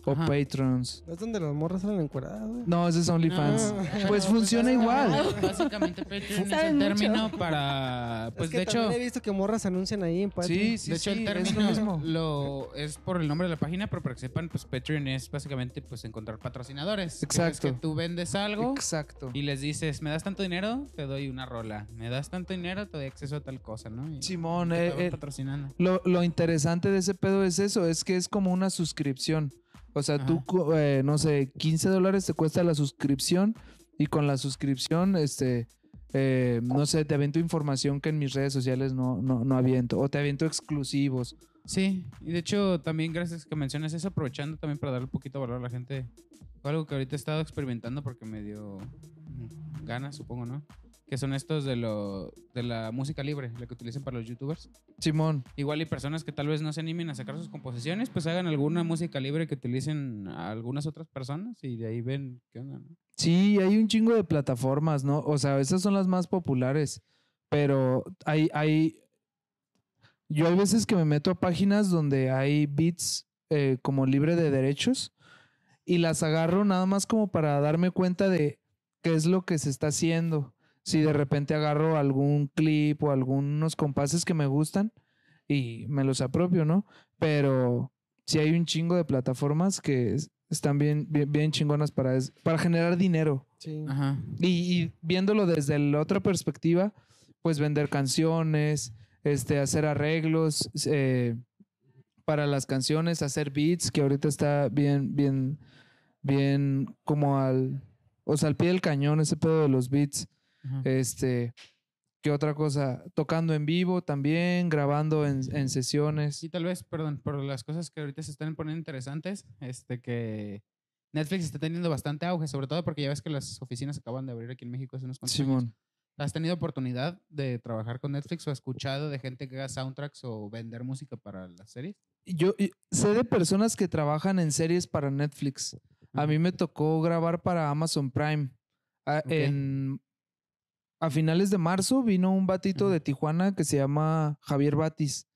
Speaker 4: o
Speaker 2: Ajá.
Speaker 4: Patrons.
Speaker 3: ¿No es donde las morras salen encueradas, güey?
Speaker 4: No, ese es OnlyFans.
Speaker 3: Ah.
Speaker 4: Pues funciona igual.
Speaker 2: Básicamente, Patreon es el
Speaker 5: mucho.
Speaker 2: término para. Pues
Speaker 3: es que
Speaker 2: de hecho.
Speaker 3: también he visto que morras anuncian ahí en Patreon.
Speaker 4: Sí, sí,
Speaker 2: de hecho,
Speaker 4: sí,
Speaker 2: el
Speaker 4: es
Speaker 2: término
Speaker 4: lo mismo.
Speaker 2: lo- es por el nombre de la página, pero para que sepan, pues Patreon es básicamente pues encontrar patrocinadores. Que es
Speaker 4: Exacto.
Speaker 2: que tú vendes algo
Speaker 4: Exacto.
Speaker 2: y les dices, me das tanto dinero, te doy una rola. Me das tanto dinero, te doy acceso a tal cosa, ¿no? Y
Speaker 4: Simón, eh, eh,
Speaker 2: patrocinando.
Speaker 4: lo, lo interesante de ese pedo es eso, es que es como una suscripción. O sea, tú,
Speaker 2: Ajá.
Speaker 4: co- eh, no sé, 15 dólares te cuesta la suscripción y con la suscripción, este, eh, no sé, te aviento información que en mis redes sociales no, no, no aviento. O te aviento exclusivos.
Speaker 2: Sí, y de hecho también gracias que mencionas eso, aprovechando también para darle un poquito de valor a la gente algo que ahorita he estado experimentando porque me dio ganas, supongo, ¿no? Que son estos de lo de la música libre, la que utilizan para los youtubers.
Speaker 4: Simón.
Speaker 2: Igual y personas que tal vez no se animen a sacar sus composiciones, pues hagan alguna música libre que utilicen a algunas otras personas y de ahí ven qué onda, ¿no?
Speaker 4: Sí, hay un chingo de plataformas, ¿no? O sea, esas son las más populares, pero hay, hay... Yo hay veces que me meto a páginas donde hay beats eh, como libre de derechos y las agarro nada más como para darme cuenta de qué es lo que se está haciendo. Si de repente agarro algún clip o algunos compases que me gustan y me los apropio, ¿no? Pero sí hay un chingo de plataformas que es- están bien, bien, bien chingonas para, es- para generar dinero.
Speaker 3: Sí.
Speaker 2: Ajá.
Speaker 4: Y, y viéndolo desde la otra perspectiva, pues vender canciones, este, hacer arreglos eh, para las canciones, hacer beats, que ahorita está bien, bien, bien como al, o sea, al pie del cañón ese pedo de los beats. Este, ¿qué otra cosa? Tocando en vivo también, grabando en, en sesiones.
Speaker 2: Y tal vez, perdón, por las cosas que ahorita se están poniendo interesantes, este que Netflix está teniendo bastante auge, sobre todo porque ya ves que las oficinas acaban de abrir aquí en México hace unos cuantos años.
Speaker 4: Simón.
Speaker 2: ¿Has tenido oportunidad de trabajar con Netflix o escuchado de gente que haga soundtracks o vender música para las series?
Speaker 4: Yo sé de personas que trabajan en series para Netflix. A mí me tocó grabar para Amazon Prime. A,
Speaker 2: Ok.
Speaker 4: en, a finales de marzo vino un batito de Tijuana que se llama Javier Batis.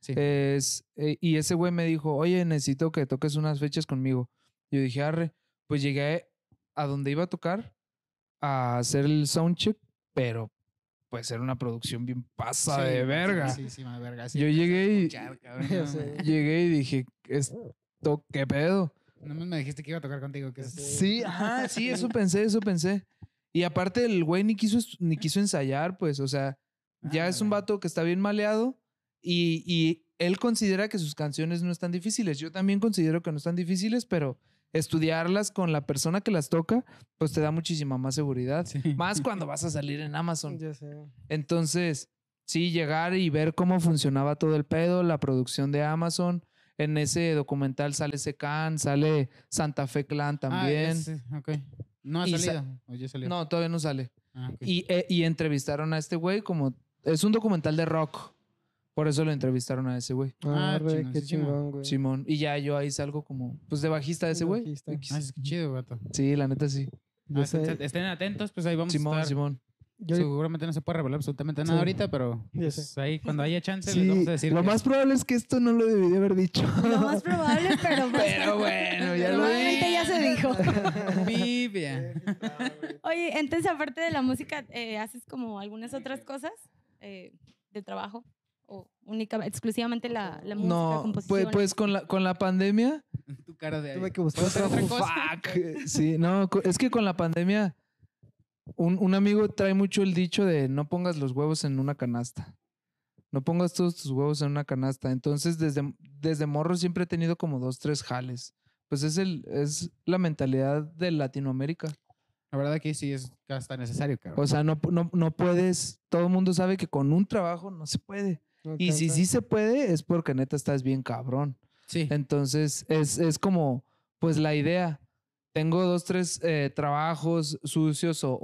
Speaker 2: Sí.
Speaker 4: Es, eh, y ese güey me dijo, oye, necesito que toques unas fechas conmigo. Yo dije, arre. Pues llegué a donde iba a tocar a hacer el soundcheck, pero pues era una producción bien pasa de verga.
Speaker 2: Sí, sí, sí, verga. sí,
Speaker 4: Yo llegué y-
Speaker 2: cabrón, no.
Speaker 4: Llegué y dije, ¿esto qué pedo?
Speaker 2: No me dijiste que iba a tocar contigo. Que
Speaker 4: Sí, ajá, sí, eso pensé, eso pensé. Y aparte el güey ni quiso, ni quiso ensayar, pues, o sea, ya es un
Speaker 2: Ándale.
Speaker 4: vato que está bien maleado y, y él considera que sus canciones no están difíciles. Yo también considero que no están difíciles, pero estudiarlas con la persona que las toca, pues te da muchísima más seguridad.
Speaker 2: Sí.
Speaker 4: Más cuando vas a salir en Amazon.
Speaker 3: Ya sé.
Speaker 4: Entonces, sí, llegar y ver cómo funcionaba todo el pedo, la producción de Amazon. En ese documental sale Secan, sale Santa Fe Clan
Speaker 2: Ah,
Speaker 4: también.
Speaker 2: ese, ok. No ha salido. ¿O ya salió?
Speaker 4: No, todavía no sale.
Speaker 2: Ah, ok.
Speaker 4: Y, eh, y entrevistaron a este güey como... Es un documental de rock. Por eso lo entrevistaron a ese güey.
Speaker 2: Ah,
Speaker 3: Arre, qué chingón, güey.
Speaker 4: Simón. Y ya yo ahí salgo como... Pues de bajista de ese güey.
Speaker 2: Ah, es que chido, vato.
Speaker 4: Sí, la neta sí.
Speaker 2: Ah,
Speaker 3: sé-
Speaker 2: estén, atentos, pues ahí vamos a
Speaker 4: Simón,
Speaker 2: estar.
Speaker 4: Simón.
Speaker 3: Yo-
Speaker 2: Seguramente no se puede revelar absolutamente nada
Speaker 3: Sí.
Speaker 2: ahorita, pero pues, ahí cuando haya chance
Speaker 4: Sí,
Speaker 2: les vamos a decir.
Speaker 4: lo
Speaker 2: que-
Speaker 4: más probable es que esto no lo debí de haber dicho.
Speaker 5: Lo más probable, pero,
Speaker 4: Pero bueno, ya lo
Speaker 5: normalmente ya se dijo.
Speaker 2: Biblia.
Speaker 5: Oye, entonces aparte de la música, eh, ¿haces como algunas otras cosas eh, de trabajo? ¿O única, exclusivamente la, la música,
Speaker 4: No,
Speaker 5: composición?
Speaker 4: pues, pues con la, con la pandemia
Speaker 2: Tu cara de ahí.
Speaker 3: Tuve que buscar
Speaker 2: ¿Puedo hacer otra cosa?
Speaker 4: Fuck. Sí, no, es que con la pandemia, un, un amigo trae mucho el dicho de no pongas los huevos en una canasta. No pongas todos tus huevos en una canasta. Entonces, desde, desde morro siempre he tenido como dos, tres jales. Pues es, el, es la mentalidad de Latinoamérica.
Speaker 2: La verdad que sí es hasta necesario, cabrón.
Speaker 4: O sea, no, no, no puedes, todo el mundo sabe que con un trabajo no se puede. Y si
Speaker 3: alcanza.
Speaker 4: sí se puede, es porque neta estás bien cabrón.
Speaker 2: sí.
Speaker 4: Entonces, es, es como, pues la idea. Tengo dos, tres eh, trabajos sucios o, o-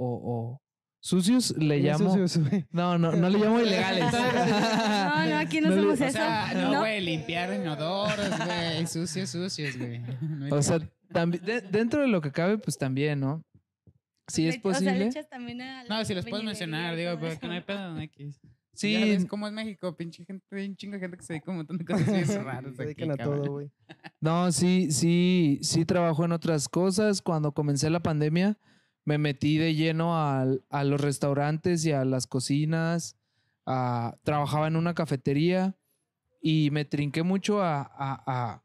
Speaker 4: o- sucios, le llamo.
Speaker 3: sucios, güey.
Speaker 4: No, no, no le llamo ilegales.
Speaker 5: No, no, aquí no,
Speaker 4: No le-
Speaker 5: somos
Speaker 2: O
Speaker 5: eso.
Speaker 2: sea, no,
Speaker 5: ¿no?
Speaker 2: güey, limpiar inodoros, güey, sucios, sucios, güey. No
Speaker 4: o sea, de- dentro de lo que cabe, pues también, ¿no? Si es
Speaker 5: Le- O sea, le
Speaker 4: posible.
Speaker 5: echas también a la
Speaker 2: no, si los puedes mencionar, digo,
Speaker 5: todo
Speaker 2: pero
Speaker 5: eso.
Speaker 2: que no hay pedo, no hay que...
Speaker 4: Sí,
Speaker 2: Ya ves cómo es México, pinche gente, un chingo de gente que se dedica a un montón de cosas bien raras
Speaker 3: Se
Speaker 2: aquí,
Speaker 3: dedican a todo, güey.
Speaker 4: No, sí, sí, sí trabajo en otras cosas. Cuando comencé la pandemia, me metí de lleno al- a, los restaurantes y a las cocinas. a- trabajaba en una cafetería y me trinqué mucho a, a- a-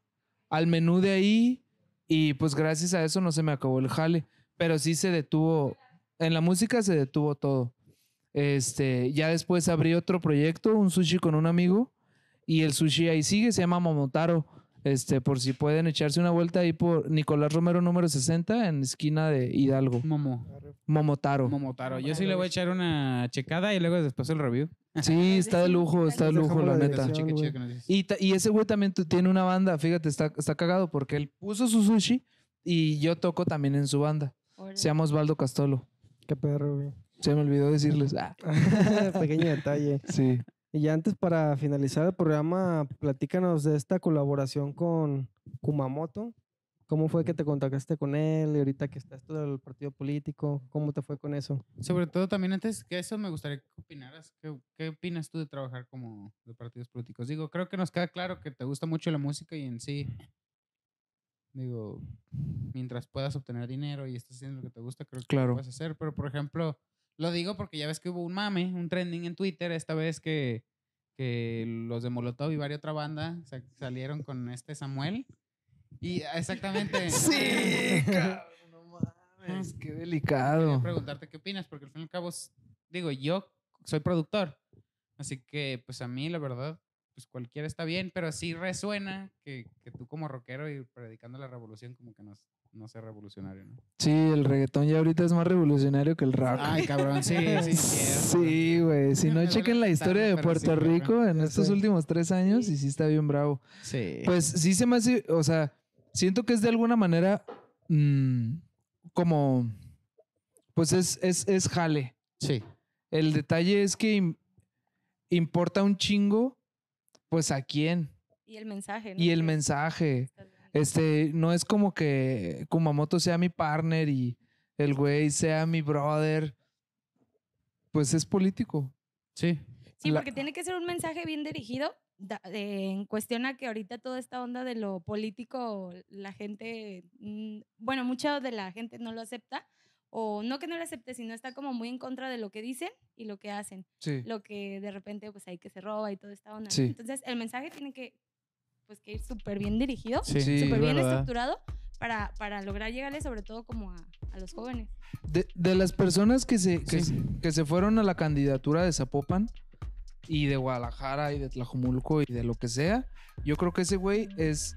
Speaker 4: al menú de ahí y pues gracias a eso no se me acabó el jale, pero sí se detuvo, en la música se detuvo todo. Este, ya después abrí otro proyecto, un sushi con un amigo y el sushi ahí sigue, se llama Momotaro. Este, por si pueden echarse una vuelta ahí por Nicolás Romero número 60 en esquina de Hidalgo.
Speaker 2: Momo,
Speaker 4: Momotaro.
Speaker 2: Momotaro. Yo sí le voy a echar una checada y luego después el review.
Speaker 4: Sí, está de lujo, está de lujo, la neta. Y, y ese güey también tiene una banda, fíjate, está, está cagado porque él puso su sushi Y yo toco también en su banda. Se llama Osvaldo Castolo.
Speaker 3: Qué perro, güey.
Speaker 4: Se me olvidó decirles. Ah,
Speaker 3: Pequeño detalle.
Speaker 4: sí.
Speaker 3: Y ya antes para finalizar el programa, platícanos de esta colaboración con Kumamoto. ¿Cómo fue que te contactaste con él? Y ahorita que está esto del partido político, ¿cómo te fue con eso?
Speaker 2: Sobre todo también antes que eso me gustaría que opinaras. ¿Qué, qué opinas tú de trabajar como de partidos políticos? Digo, creo que nos queda claro que te gusta mucho la música y en sí, digo, mientras puedas obtener dinero y estés haciendo lo que te gusta, creo que
Speaker 4: Claro.
Speaker 2: lo puedes hacer. Pero, por ejemplo, lo digo porque ya ves que hubo un mame, un trending en Twitter esta vez que, que los de Molotov y varias otra banda sa- salieron con este Samuel. Y exactamente.
Speaker 4: Sí, cabrón, no mames, qué
Speaker 2: Quería
Speaker 4: delicado.
Speaker 2: preguntarte qué opinas, porque al fin y al cabo, digo, yo soy productor, así que pues a mí la verdad, pues cualquiera está bien, pero sí resuena que, que tú como rockero y predicando la revolución como que no, s- no sea revolucionario, ¿no?
Speaker 4: Sí, el reggaetón ya ahorita es más revolucionario que el rap.
Speaker 2: Ay, cabrón, sí, sí, cierto.
Speaker 4: Sí, güey. Si no, chequen la historia de Puerto. Rico en estos últimos tres años y sí está bien bravo.
Speaker 2: Sí.
Speaker 4: Pues sí se me hace, o sea, siento que es de alguna manera mm, como, pues es, es, es jale.
Speaker 2: sí.
Speaker 4: El detalle es que im- importa un chingo, pues a quién.
Speaker 5: Y el mensaje, ¿no?
Speaker 4: Y el mensaje. Este, no es como que Kumamoto sea mi partner y el güey sea mi brother. Pues es político.
Speaker 2: Sí.
Speaker 5: Sí,
Speaker 4: la-
Speaker 5: porque tiene que ser un mensaje bien dirigido eh, en cuestión a que ahorita toda esta onda de lo político, la gente, mm, bueno, mucha de la gente no lo acepta, o no que no lo acepte, sino está como muy en contra de lo que dicen y lo que hacen,
Speaker 4: Sí.
Speaker 5: lo que de repente pues hay que se roba y toda esta onda.
Speaker 4: Sí.
Speaker 5: Entonces el mensaje tiene que, pues, que ir súper bien dirigido,
Speaker 2: Sí,
Speaker 4: Sí,
Speaker 5: súper bien
Speaker 2: ¿verdad?
Speaker 5: estructurado para, para lograr llegarle sobre todo como a, a los jóvenes.
Speaker 4: De, de las personas que se, que,
Speaker 2: Sí.
Speaker 4: se- que se fueron a la candidatura de Zapopan y de Guadalajara y de Tlajumulco y de lo que sea, yo creo que ese güey es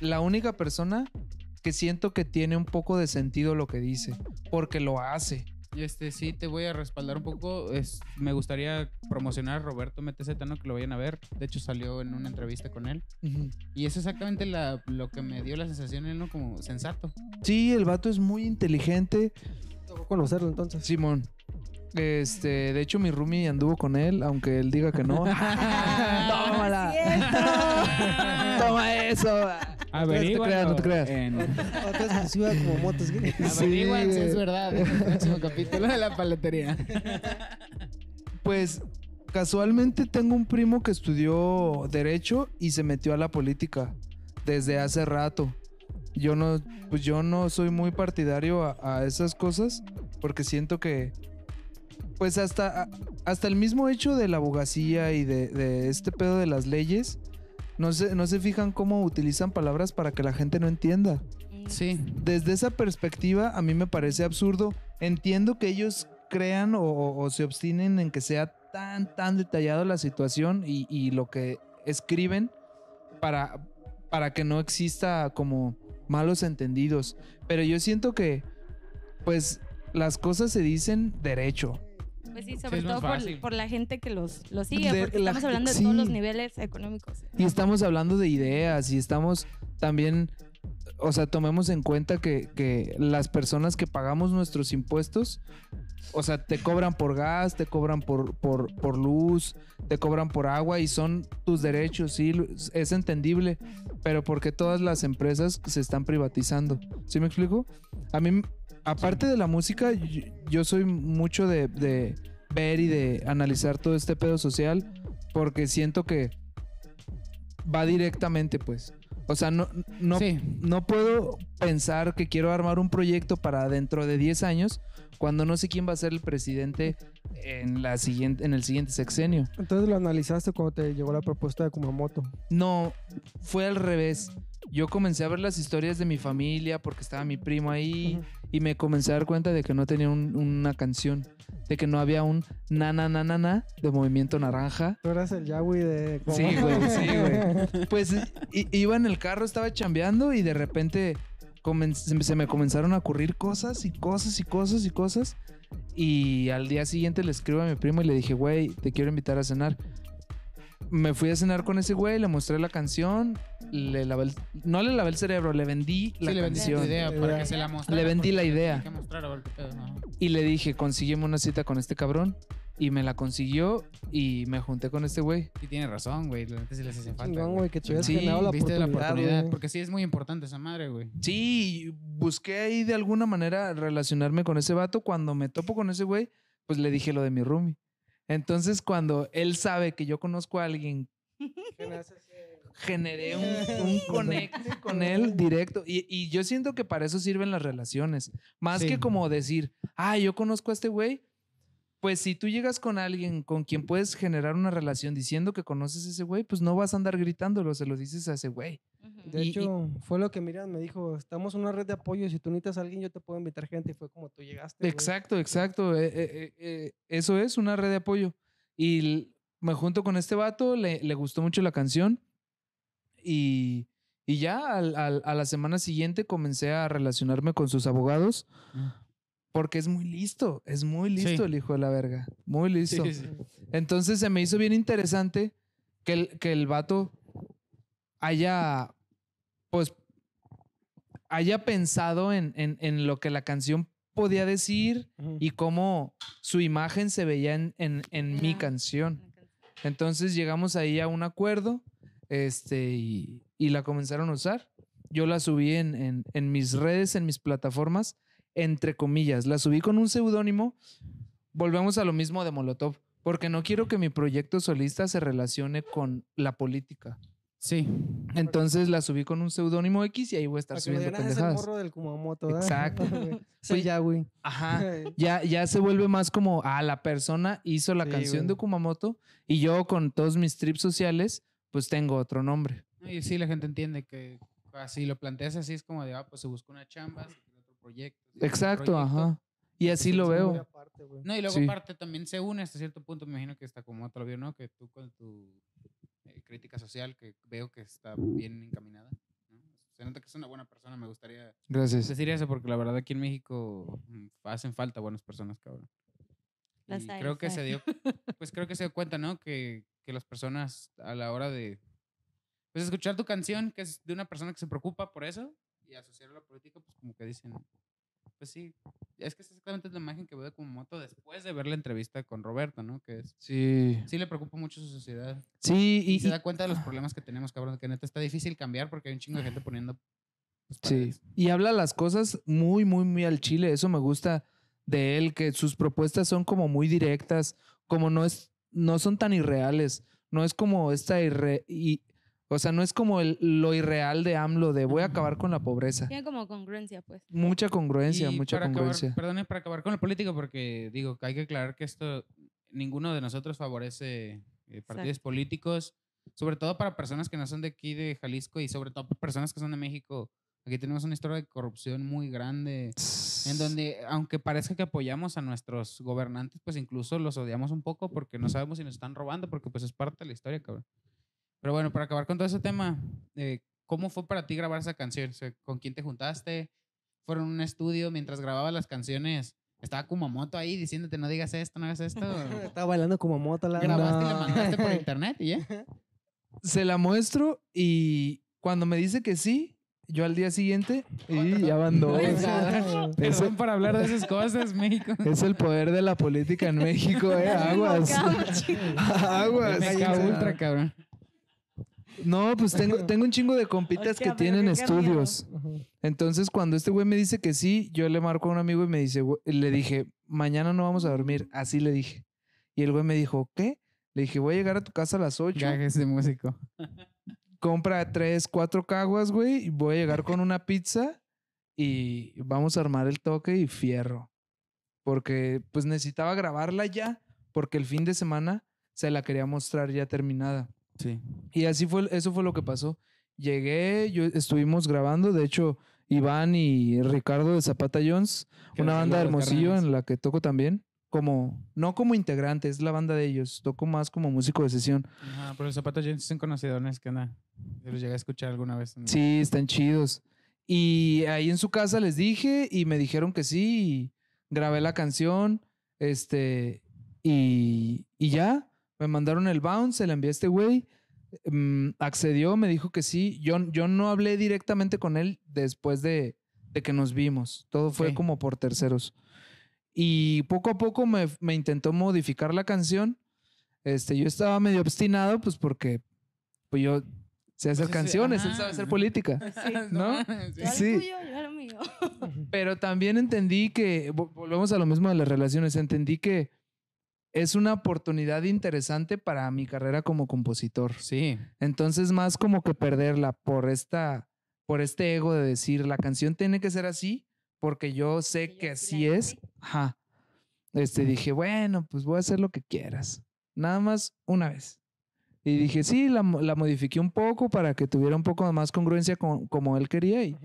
Speaker 4: la única persona que siento que tiene un poco de sentido lo que dice, porque lo hace.
Speaker 2: Y este, sí, te voy a respaldar un poco. Es, me gustaría promocionar a Roberto MTZ, ¿no? Que lo vayan a ver. De hecho, salió en una entrevista con él.
Speaker 4: Ujú.
Speaker 2: Y es exactamente la, lo que me dio la sensación, él, ¿no? Como sensato.
Speaker 4: Sí, el vato es muy inteligente,
Speaker 3: Tocó conocerlo entonces.
Speaker 4: Simón. Este, de hecho, mi roomie anduvo con él, aunque él diga que no. ¡Tómala! ¡Toma eso!
Speaker 2: Averígualo
Speaker 4: no te creas.
Speaker 2: en-
Speaker 3: Otra exclusiva como motos.
Speaker 2: Averiguan si es verdad en el próximo capítulo de la paletería.
Speaker 4: Pues casualmente tengo un primo que estudió derecho y se metió a la política desde hace rato. Yo no, pues yo no soy muy partidario a, a esas cosas porque siento que, pues hasta, hasta el mismo hecho de la abogacía y de, de este pedo de las leyes, no se, no se fijan cómo utilizan palabras para que la gente no entienda
Speaker 2: Sí.
Speaker 4: desde esa perspectiva a mí me parece absurdo. Entiendo que ellos crean o se obstinen en que sea tan, tan detallado la situación y, y lo que escriben para, para que no exista como malos entendidos. Pero yo siento que, pues, las cosas se dicen derecho.
Speaker 5: Pues sí, sobre
Speaker 2: más
Speaker 5: todo por, por la gente que los, los sigue,
Speaker 4: De
Speaker 5: porque estamos hablando de todos los
Speaker 4: sí.
Speaker 5: niveles económicos.
Speaker 4: Y estamos hablando de ideas y estamos también, o sea, tomemos en cuenta que, que las personas que pagamos nuestros impuestos, o sea, te cobran por gas, te cobran por, por, por luz, te cobran por agua y son tus derechos, sí, es entendible, pero porque todas las empresas se están privatizando? ¿Sí me explico? A mí, aparte de la música, yo, yo soy mucho de, de ver y de analizar todo este pedo social porque siento que va directamente, pues. O sea, no, no,
Speaker 2: Sí.
Speaker 4: no puedo pensar que quiero armar un proyecto para dentro de 10 años cuando no sé quién va a ser el presidente en, la siguiente, en el siguiente sexenio.
Speaker 3: Entonces lo analizaste cuando te llegó la propuesta de Kumamoto.
Speaker 4: No, fue al revés. Yo comencé a ver las historias de mi familia porque estaba mi primo ahí y me comencé a dar cuenta de que no tenía un- una canción, de que no había un na na na na na de Movimiento Naranja.
Speaker 3: Tú eras el Yahweh de
Speaker 4: Sí, güey, sí, güey. Pues iba en el carro, estaba chambeando y de repente se me comenzaron a ocurrir cosas y cosas y cosas y cosas. Y al día siguiente le escribo a mi primo y le dije, güey, te quiero invitar a cenar. Me fui a cenar con ese güey, le mostré la canción, le lavé el- no le lavé el cerebro, le vendí la
Speaker 2: sí, le vendí tu
Speaker 4: canción.
Speaker 2: idea para que se la mostrara.
Speaker 4: Le vendí la idea. Y le dije, consígueme una cita con este cabrón. Y me la consiguió y me junté con este güey.
Speaker 2: Sí, tiene razón, güey. La neta sí les hace falta.
Speaker 3: Chingón, güey, que te
Speaker 4: Sí,
Speaker 3: la
Speaker 2: Viste la
Speaker 3: oportunidad.
Speaker 2: Porque sí es muy importante esa madre, güey.
Speaker 4: Sí, busqué ahí de alguna manera relacionarme con ese vato. Cuando me topo con ese güey, pues le dije lo de mi roomie. Entonces, cuando él sabe que yo conozco a alguien, generé un, un conecte con él directo. Y, y yo siento que para eso sirven las relaciones. Más
Speaker 2: Sí.
Speaker 4: que como decir, ah, yo conozco a este güey. Pues si tú llegas con alguien con quien puedes generar una relación diciendo que conoces a ese güey, pues no vas a andar gritándolo, se lo dices a ese güey.
Speaker 3: De
Speaker 4: Y- y-
Speaker 3: hecho, fue lo que Miriam me dijo, estamos en una red de apoyo, si tú necesitas a alguien, yo te puedo invitar gente, y fue como tú llegaste.
Speaker 4: Exacto, exacto. eh, eh, eh, eh, eso es una red de apoyo. Y me junto con este vato, le, le gustó mucho la canción. Y, y ya al- al- a la semana siguiente comencé a relacionarme con sus abogados. Porque es muy listo, es muy listo
Speaker 2: Sí.
Speaker 4: el hijo de la verga. Muy listo.
Speaker 2: Sí, sí.
Speaker 4: Entonces se me hizo bien interesante que el, que el vato haya, pues, haya pensado en, en- en lo que la canción podía decir y cómo su imagen se veía en, en- en mi canción. Entonces llegamos ahí a un acuerdo este, y, y la comenzaron a usar. Yo la subí en, en- en mis redes, en mis plataformas, entre comillas. La subí con un seudónimo. Volvemos a lo mismo de Molotov, porque no quiero que mi proyecto solista se relacione con la política.
Speaker 2: Sí.
Speaker 4: Entonces la subí con un seudónimo X y ahí voy a estar subiendo
Speaker 3: digan, "Ah, es el
Speaker 4: pendejadas.
Speaker 3: morro del Kumamoto, ¿verdad?"
Speaker 4: Exacto.
Speaker 3: Soy
Speaker 4: Pues-
Speaker 3: ya, güey.
Speaker 4: Ajá. Ya, ya se vuelve más como, ah, la persona hizo la
Speaker 3: Sí,
Speaker 4: canción de Kumamoto y yo con todos mis trips sociales, pues tengo otro nombre.
Speaker 2: Y sí, la gente entiende que así lo planteas así, es como de, ah, pues se busca una chamba, se proyecto. otro
Speaker 4: Exacto,
Speaker 2: proyecto.
Speaker 4: ajá. Y así
Speaker 3: Sí,
Speaker 4: lo veo.
Speaker 3: aparte.
Speaker 2: No, y luego
Speaker 4: Sí.
Speaker 2: aparte también se une hasta cierto punto, me imagino que está como lo vio, ¿no? Que tú con tu eh, crítica social, que veo que está bien encaminada. ¿no? Se nota que es una buena persona, me gustaría
Speaker 4: Gracias.
Speaker 2: decir eso porque la verdad aquí en México mm, hacen falta buenas personas, cabrón.
Speaker 5: Las
Speaker 2: Y
Speaker 5: hay,
Speaker 2: creo que se dio, pues creo que se dio cuenta, ¿no? Que, que las personas a la hora de, pues escuchar tu canción, que es de una persona que se preocupa por eso, y asociarlo a la política, pues como que dicen, pues sí, es que es exactamente la imagen que veo de Kumamoto después de ver la entrevista con Roberto, ¿no? Que es,
Speaker 4: Sí.
Speaker 2: sí le preocupa mucho su sociedad.
Speaker 4: Sí,
Speaker 2: Y,
Speaker 4: y,
Speaker 2: se da cuenta de los problemas que tenemos, cabrón, que neta está difícil cambiar porque hay un chingo de gente poniendo... pues,
Speaker 4: sí. Y habla las cosas muy, muy, muy al chile. Eso me gusta de él, que sus propuestas son como muy directas, como no es, no son tan irreales. No es como esta irre, y, o sea, no es como el- lo irreal de AMLO de voy a acabar con la pobreza.
Speaker 5: Tiene como congruencia, pues.
Speaker 4: Mucha congruencia,
Speaker 2: Y
Speaker 4: mucha
Speaker 2: para
Speaker 4: congruencia.
Speaker 2: Acabar, para acabar con la política, porque digo que hay que aclarar que esto, ninguno de nosotros favorece eh, partidos
Speaker 5: Exacto.
Speaker 2: políticos, sobre todo para personas que no son de aquí, de Jalisco, y sobre todo para personas que son de México. Aquí tenemos una historia de corrupción muy grande, en donde, aunque parezca que apoyamos a nuestros gobernantes, pues incluso los odiamos un poco porque no sabemos si nos están robando, porque pues es parte de la historia, cabrón. Pero bueno, para acabar con todo ese tema, eh, ¿cómo fue para ti grabar esa canción? O sea, ¿Con quién te juntaste? ¿Fueron a un estudio mientras grababas las canciones? ¿Estaba Kumamoto ahí diciéndote no digas esto, no hagas esto?
Speaker 3: Estaba bailando como moto la
Speaker 2: ¿Grabaste y le
Speaker 3: No.
Speaker 2: mandaste por internet y ya?
Speaker 4: Se la muestro y cuando me dice que sí, yo al día siguiente, y ya van dos.
Speaker 2: Perdón por hablar de esas cosas, México.
Speaker 4: Es el poder de la política en México, eh. Aguas. Aguas.
Speaker 2: Ultra, cabrón.
Speaker 4: No, pues tengo, tengo un chingo de compitas
Speaker 5: Hostia,
Speaker 4: que tienen estudios. Entonces, cuando este güey me dice que sí, yo le marco a un amigo y me dice, güey- le dije, mañana no vamos a dormir. Así le dije. Y el güey me dijo, ¿qué? Le dije, voy a llegar a tu casa a las 8.
Speaker 2: Gajes de músico.
Speaker 4: Compra tres, cuatro caguas, güey. Y voy a llegar con una pizza y vamos a armar el toque y fierro. Porque pues necesitaba grabarla ya, porque el fin de semana se la quería mostrar ya terminada.
Speaker 2: Sí.
Speaker 4: Y así fue, eso fue lo que pasó. Llegué, yo estuvimos grabando, de hecho, Iván y Ricardo de Zapata Jones, una banda de Hermosillo en la que toco también, como, no como integrante, es la banda de ellos, toco más como músico de sesión.
Speaker 2: Ajá, pero los zapatos Jones son conocidones, que. Yo los llegué a escuchar alguna vez. en-
Speaker 4: Sí, están chidos. Y ahí en su casa les dije y me dijeron que sí, y grabé la canción, este, y, y ya, Me mandaron el bounce, se la envié a este güey. mm, accedió, me dijo que sí. Yo, yo no hablé directamente con él después de, de que nos vimos. Todo fue como por terceros. Y poco a poco me, me intentó modificar la canción. Este, yo estaba medio obstinado, pues porque pues yo sé hacer
Speaker 2: Pues
Speaker 4: canciones, él sabe hacer política. ¿No?
Speaker 5: Yo al
Speaker 4: Sí.
Speaker 5: tuyo, yo al mío.
Speaker 4: Pero también entendí que, vo- volvemos a lo mismo de las relaciones, entendí que es una oportunidad interesante para mi carrera como compositor.
Speaker 2: Sí.
Speaker 4: Entonces, más como que perderla por esta, por este ego de decir la canción tiene que ser así, porque yo sé que
Speaker 5: así
Speaker 4: es. Ajá. Este, dije, bueno, pues voy a hacer lo que quieras. Nada más una vez. Y dije, sí, la, la modifiqué un poco para que tuviera un poco más congruencia con, como él quería. Y.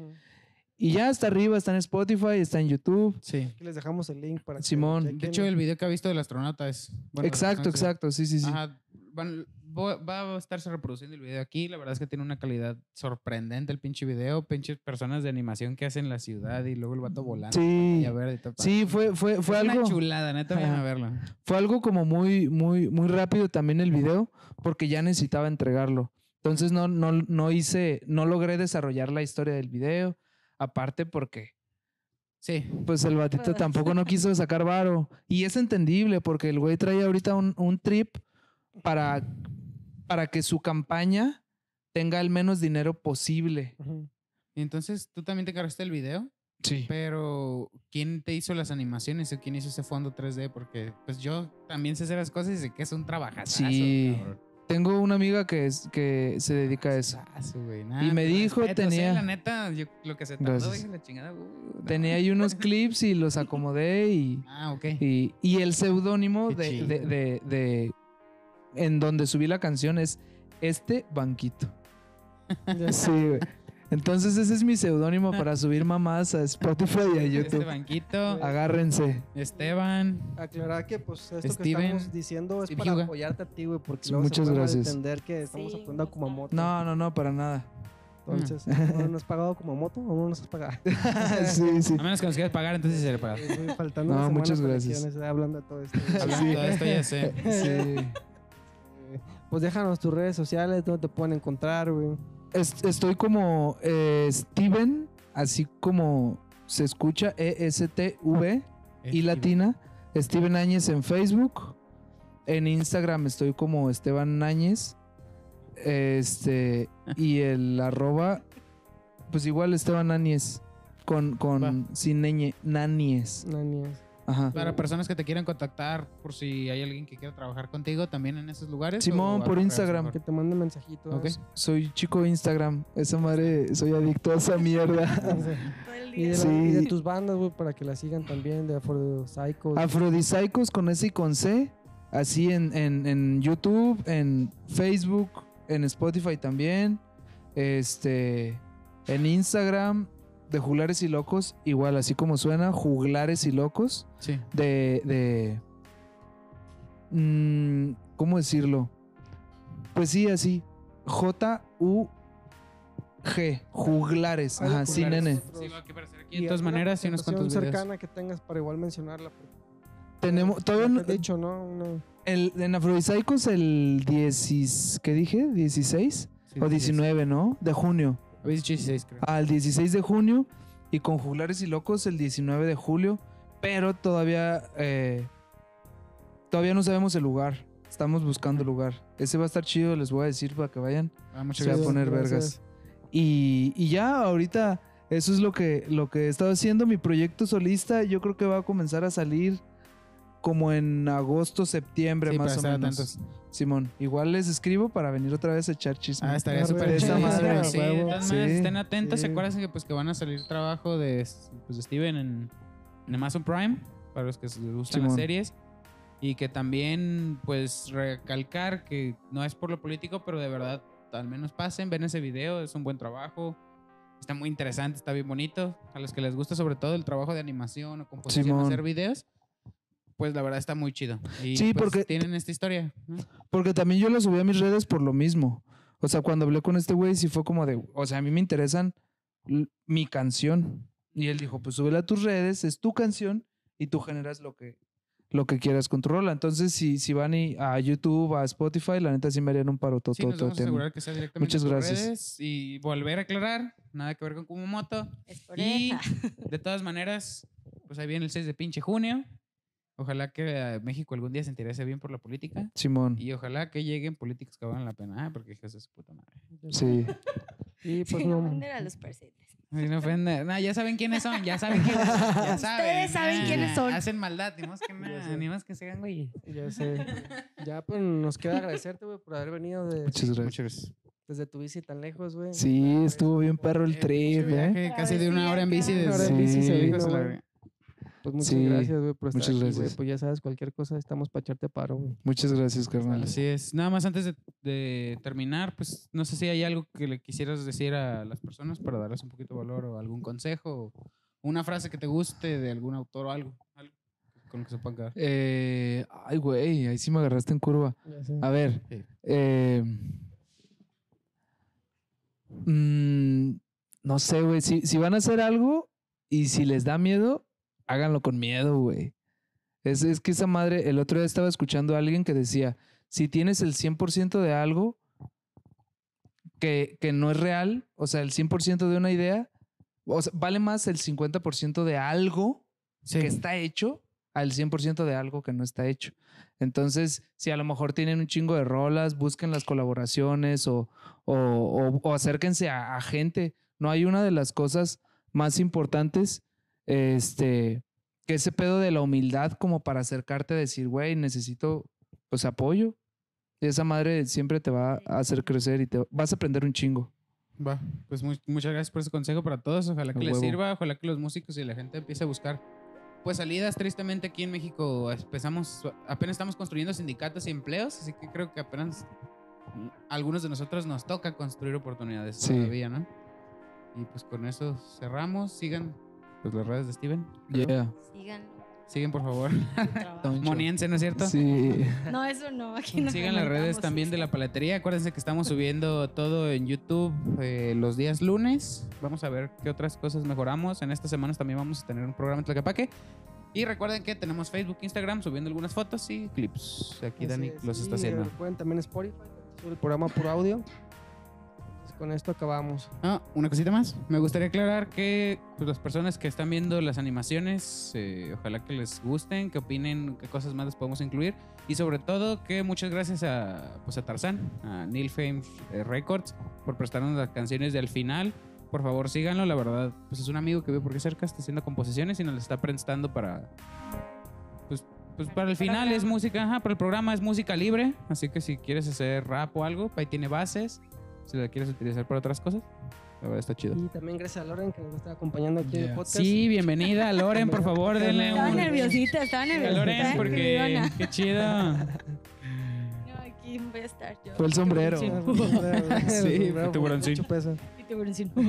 Speaker 4: y ya está arriba, está en Spotify, está en YouTube.
Speaker 2: Sí.
Speaker 3: Aquí les dejamos el link para que
Speaker 4: Simón.
Speaker 3: chequen.
Speaker 2: De hecho, el video que ha visto del astronauta es. bueno,
Speaker 4: exacto, exacto, sí, sí, sí.
Speaker 2: Ajá, van- va a estarse reproduciendo el video aquí. La verdad es que tiene una calidad sorprendente el pinche video. Pinches personas de animación que hacen la ciudad y luego el vato volando.
Speaker 4: Sí,
Speaker 2: Y a ver, y
Speaker 4: sí, fue, fue, fue
Speaker 2: Es
Speaker 4: algo.
Speaker 2: Una chulada, neta, vayan a verlo.
Speaker 4: fue algo como muy, muy, muy rápido también el video, porque ya necesitaba entregarlo. Entonces no, no, no hice, no logré desarrollar la historia del video. Aparte porque,
Speaker 2: Sí.
Speaker 4: pues el batito
Speaker 5: Pues.
Speaker 4: tampoco no quiso sacar varo. Y es entendible, porque el güey trae ahorita un, un trip para, para que su campaña tenga el menos dinero posible.
Speaker 3: Ujú.
Speaker 2: Y entonces tú también te cargaste el video,
Speaker 4: Sí.
Speaker 2: pero ¿quién te hizo las animaciones o quién hizo ese fondo 3D? Porque pues yo también sé hacer las cosas y sé que es un trabajazo.
Speaker 4: Sí. Tengo una amiga que, es, que se dedica a eso. Y me dijo, tenía-
Speaker 2: la neta, yo, lo que se tardó, dije, la chingada. uh.
Speaker 4: Tenía ahí unos clips y los acomodé y...
Speaker 2: Ah, ok.
Speaker 4: Y, y el seudónimo de, de, de- de- en donde subí la canción es este banquito. Sí, güey. Entonces ese es mi seudónimo para subir mamás a Spotify y a
Speaker 2: Este
Speaker 4: YouTube.
Speaker 2: banquito,
Speaker 4: Agárrense.
Speaker 2: Esteban.
Speaker 3: Aclarar que pues esto
Speaker 2: Steven,
Speaker 3: que estamos diciendo es
Speaker 2: Steve
Speaker 3: para apoyarte a ti, güey, porque
Speaker 4: Sí,
Speaker 3: luego
Speaker 4: muchas
Speaker 3: se
Speaker 4: gracias.
Speaker 3: entender que estamos
Speaker 5: Sí,
Speaker 3: apoyando a
Speaker 5: no
Speaker 3: Kumamoto.
Speaker 4: No, no, no, para nada.
Speaker 3: Entonces, ¿no nos has pagado Kumamoto o no nos has pagado?
Speaker 4: sí, sí.
Speaker 2: A menos que nos quieras pagar, entonces sí se le paga.
Speaker 3: Estoy faltando
Speaker 4: No, muchas gracias.
Speaker 3: hablando de todo esto.
Speaker 2: Hablando de todo esto, ya sé.
Speaker 4: Sí.
Speaker 3: Eh, Pues déjanos tus redes sociales, donde te pueden encontrar, güey.
Speaker 4: Es- estoy como eh, Steven, así como se escucha, E E-S-T-V y latina. Steven Áñez en Facebook. En Instagram estoy como Esteban Áñez. Este, y el arroba, pues igual Esteban Áñez. Con, con sin ñ, Náñez.
Speaker 3: Nanías.
Speaker 4: Ajá.
Speaker 2: Para personas que te quieran contactar, por si hay alguien que quiera trabajar contigo también en esos lugares.
Speaker 4: Simón, por Instagram.
Speaker 3: Que te manden mensajitos.
Speaker 2: Ok.
Speaker 4: Soy chico de Instagram. Esa madre, soy adicto a esa mierda.
Speaker 5: Todo el
Speaker 3: Y de,
Speaker 5: día.
Speaker 3: la- y de
Speaker 4: Sí.
Speaker 3: tus bandas, güey, para que la sigan también, de Afro Psychos.
Speaker 4: Afrodisaicos con S y con C. Así en, en, en YouTube, en Facebook, en Spotify también. Este. En Instagram, de Juglares y Locos. Igual, así como suena, Juglares y Locos.
Speaker 2: Sí.
Speaker 4: De. de mm, ¿Cómo decirlo? Pues sí, así. J-U-G. Juglares. Ajá, sin
Speaker 3: Juglares.
Speaker 4: N.
Speaker 2: Sí, va a aparecer aquí de todas maneras y unos cuantos videos.
Speaker 3: cercana que tengas para igual mencionarla.
Speaker 4: Tenemos. Todavía
Speaker 3: no
Speaker 4: no,
Speaker 3: te he dicho, ¿no? Una-
Speaker 4: El, en Afrodisaicos el 10, ¿qué dije? ¿16?
Speaker 2: Sí,
Speaker 4: o
Speaker 2: sí, sí.
Speaker 4: 19, ¿no? De junio.
Speaker 2: Habéis dicho 16, creo.
Speaker 4: Al 16 de junio y con Juglares y Locos el 19 de julio. Pero todavía, eh, todavía no sabemos el lugar. Estamos buscando el lugar. Ese va a estar chido, les voy a decir para que vayan.
Speaker 2: Ah, muchas
Speaker 4: Se va a poner
Speaker 3: gracias.
Speaker 4: vergas. Y, y ya, ahorita, eso es lo que, lo que he estado haciendo. Mi proyecto solista, yo creo que va a comenzar a salir como en agosto, septiembre,
Speaker 2: Sí,
Speaker 4: más o menos.
Speaker 2: atentos.
Speaker 4: Simón, igual les escribo para venir otra vez a echar chisme.
Speaker 2: Ah, estaría súper chido. Sí,
Speaker 4: Sí.
Speaker 2: estén atentos. ¿Se acuerdan que, pues, que van a salir trabajo de, pues, de Steven en, en Amazon Prime? Para los que les gustan las
Speaker 4: Simón.
Speaker 2: series. Y que también, pues, recalcar que no es por lo político, pero de verdad, al menos pasen, ven ese video, es un buen trabajo. Está muy interesante, está bien bonito. A los que les gusta sobre todo el trabajo de animación o composición,
Speaker 4: Simón.
Speaker 2: hacer videos, pues la verdad está muy chido. Y
Speaker 4: Sí,
Speaker 2: pues,
Speaker 4: porque-
Speaker 2: tienen esta historia. ¿no?
Speaker 4: Porque también yo lo subí a mis redes por lo mismo. O sea, cuando hablé con este güey, sí fue como de, o sea, a mí me interesan mi canción. Y él dijo, pues súbela a tus redes, es tu canción y tú generas lo que, lo que quieras con tu rola. Entonces, si, si van y- a YouTube, a Spotify, la neta sí me harían un paro todo,
Speaker 2: Sí, nos vamos a
Speaker 4: tema.
Speaker 2: asegurar que sea directamente
Speaker 4: Muchas gracias.
Speaker 2: redes y volver a aclarar, nada que ver con Kumamoto.
Speaker 5: Es por
Speaker 2: Y
Speaker 5: esa.
Speaker 2: de todas maneras, pues ahí viene el 6 de pinche junio. Ojalá que eh, México algún día se interese bien por la política.
Speaker 4: Simón.
Speaker 2: Y ojalá que lleguen políticos que valgan la pena. Ah, porque hijos de su puta madre.
Speaker 4: Sí.
Speaker 3: Y pues
Speaker 5: Sin
Speaker 3: no.
Speaker 5: ofender a los presentes.
Speaker 2: Sin ofender. No, ya saben quiénes son, ya saben quiénes son. Ya saben.
Speaker 5: Ustedes saben quiénes son.
Speaker 2: Hacen maldad, ni más que
Speaker 3: Ya
Speaker 2: nada,
Speaker 3: sé.
Speaker 2: ni más que se hagan, güey.
Speaker 3: Ya sé. Ya pues nos queda agradecerte, güey, por haber venido de-
Speaker 4: Muchas gracias.
Speaker 2: Muchas gracias.
Speaker 3: desde tu bici tan lejos, güey.
Speaker 4: Sí, estuvo bien perro el
Speaker 2: Eh,
Speaker 4: trip, ¿eh?
Speaker 2: viaje, Casi de una hora en bici.
Speaker 3: Una
Speaker 2: desde-
Speaker 3: hora en bici se vino,
Speaker 2: hijos de la
Speaker 3: güey.
Speaker 2: verga.
Speaker 3: Pues muchas
Speaker 4: Sí,
Speaker 3: gracias, güey, por estar
Speaker 4: muchas
Speaker 3: aquí,
Speaker 4: gracias.
Speaker 3: Pues ya sabes, cualquier cosa estamos para echarte paro, güey.
Speaker 4: Muchas gracias, carnal.
Speaker 2: Así es. Nada más antes de, de terminar, pues no sé si hay algo que le quisieras decir a las personas para darles un poquito de valor o algún consejo o una frase que te guste de algún autor o algo, algo con lo que se puedan quedar.
Speaker 4: Eh, ay, güey, ahí sí me agarraste en curva. A ver,
Speaker 2: Sí.
Speaker 4: eh, mm, no sé, güey, si, si van a hacer algo y si les da miedo, háganlo con miedo, güey. Es, es que esa madre, el otro día estaba escuchando a alguien que decía, si tienes el 100% de algo que, que no es real, o sea, el 100% de una idea, o sea, vale más el 50% de algo
Speaker 2: Sí.
Speaker 4: que está hecho al 100% de algo que no está hecho. Entonces, si a lo mejor tienen un chingo de rolas, busquen las colaboraciones o, o, o- o acérquense a, a gente. No hay una de las cosas más importantes, este, que ese pedo de la humildad como para acercarte a decir, güey, necesito pues apoyo. Y esa madre siempre te va a hacer crecer y te vas a aprender un chingo.
Speaker 2: Va, pues mu- muchas gracias por ese consejo para todos. Ojalá que les sirva, ojalá que los músicos y la gente empiece a buscar pues salidas. Tristemente aquí en México empezamos, apenas estamos construyendo sindicatos y empleos, así que creo que apenas algunos de nosotros nos toca construir oportunidades
Speaker 4: Sí.
Speaker 2: todavía, ¿no? Y pues con eso cerramos. Sigan pues las redes de Steven. creo.
Speaker 4: Yeah.
Speaker 5: Síganlo.
Speaker 2: Siguen por favor. Moniense, ¿no es cierto?
Speaker 4: Sí.
Speaker 5: No, eso no. Aquí no
Speaker 2: Sigan las redes también de la paletería. Acuérdense que estamos subiendo todo en YouTube eh, los días lunes. Vamos a ver qué otras cosas mejoramos. En estas semanas también vamos a tener un programa en Tlaquepaque. Y recuerden que tenemos Facebook, Instagram subiendo algunas fotos y clips. Aquí
Speaker 3: Así
Speaker 2: Dani
Speaker 3: es.
Speaker 2: los está
Speaker 3: Y
Speaker 2: haciendo.
Speaker 3: Recuerden también Spotify, sube el programa por audio. Con esto acabamos.
Speaker 2: Ah, una cosita más. Me gustaría aclarar que pues, las personas que están viendo las animaciones, eh, ojalá que les gusten, que opinen qué cosas más les podemos incluir. Y sobre todo que muchas gracias a, pues, a Tarzán, a Neil Fame eh, Records, por prestarnos las canciones del final. Por favor, síganlo. La verdad, pues es un amigo que vive por aquí cerca, está haciendo composiciones y nos las está prestando para. Pues, pues para el final es música, ajá, para el programa es música libre. Así que si quieres hacer rap o algo, ahí tiene bases. Si la quieres utilizar para otras cosas, la verdad está chido.
Speaker 3: Y también gracias a Loren que nos está acompañando aquí en el
Speaker 4: Yeah.
Speaker 3: podcast.
Speaker 2: Sí, bienvenida, Loren, por favor, denle
Speaker 5: Estaba
Speaker 2: un.
Speaker 5: nerviosita, estaba
Speaker 2: a
Speaker 5: nerviosita.
Speaker 2: Loren, porque
Speaker 5: escribidona.
Speaker 2: qué chido.
Speaker 5: No, aquí voy a estar yo.
Speaker 4: Fue el sombrero.
Speaker 5: Sí.
Speaker 2: Fue tiburoncín.
Speaker 3: Mucho peso.
Speaker 5: Y tiburoncín.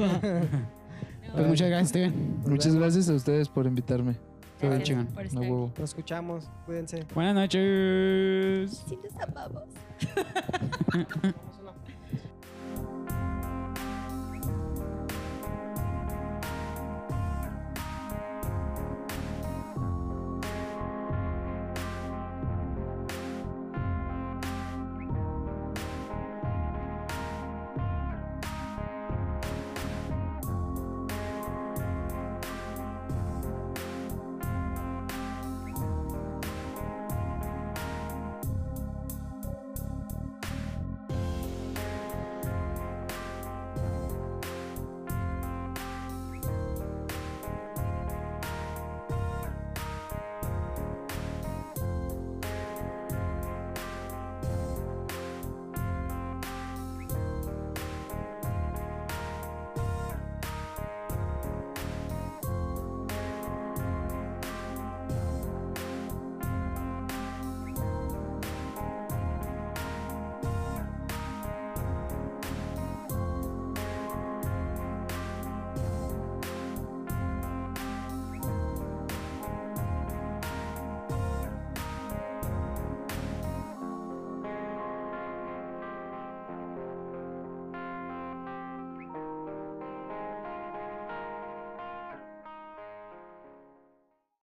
Speaker 2: Pues muchas gracias, Steven.
Speaker 4: Muchas gracias a ustedes por invitarme.
Speaker 2: Todo bien chingón.
Speaker 4: A
Speaker 5: estar.
Speaker 4: huevo.
Speaker 3: Nos escuchamos. Cuídense.
Speaker 2: Buenas noches.
Speaker 5: Sí, los amamos.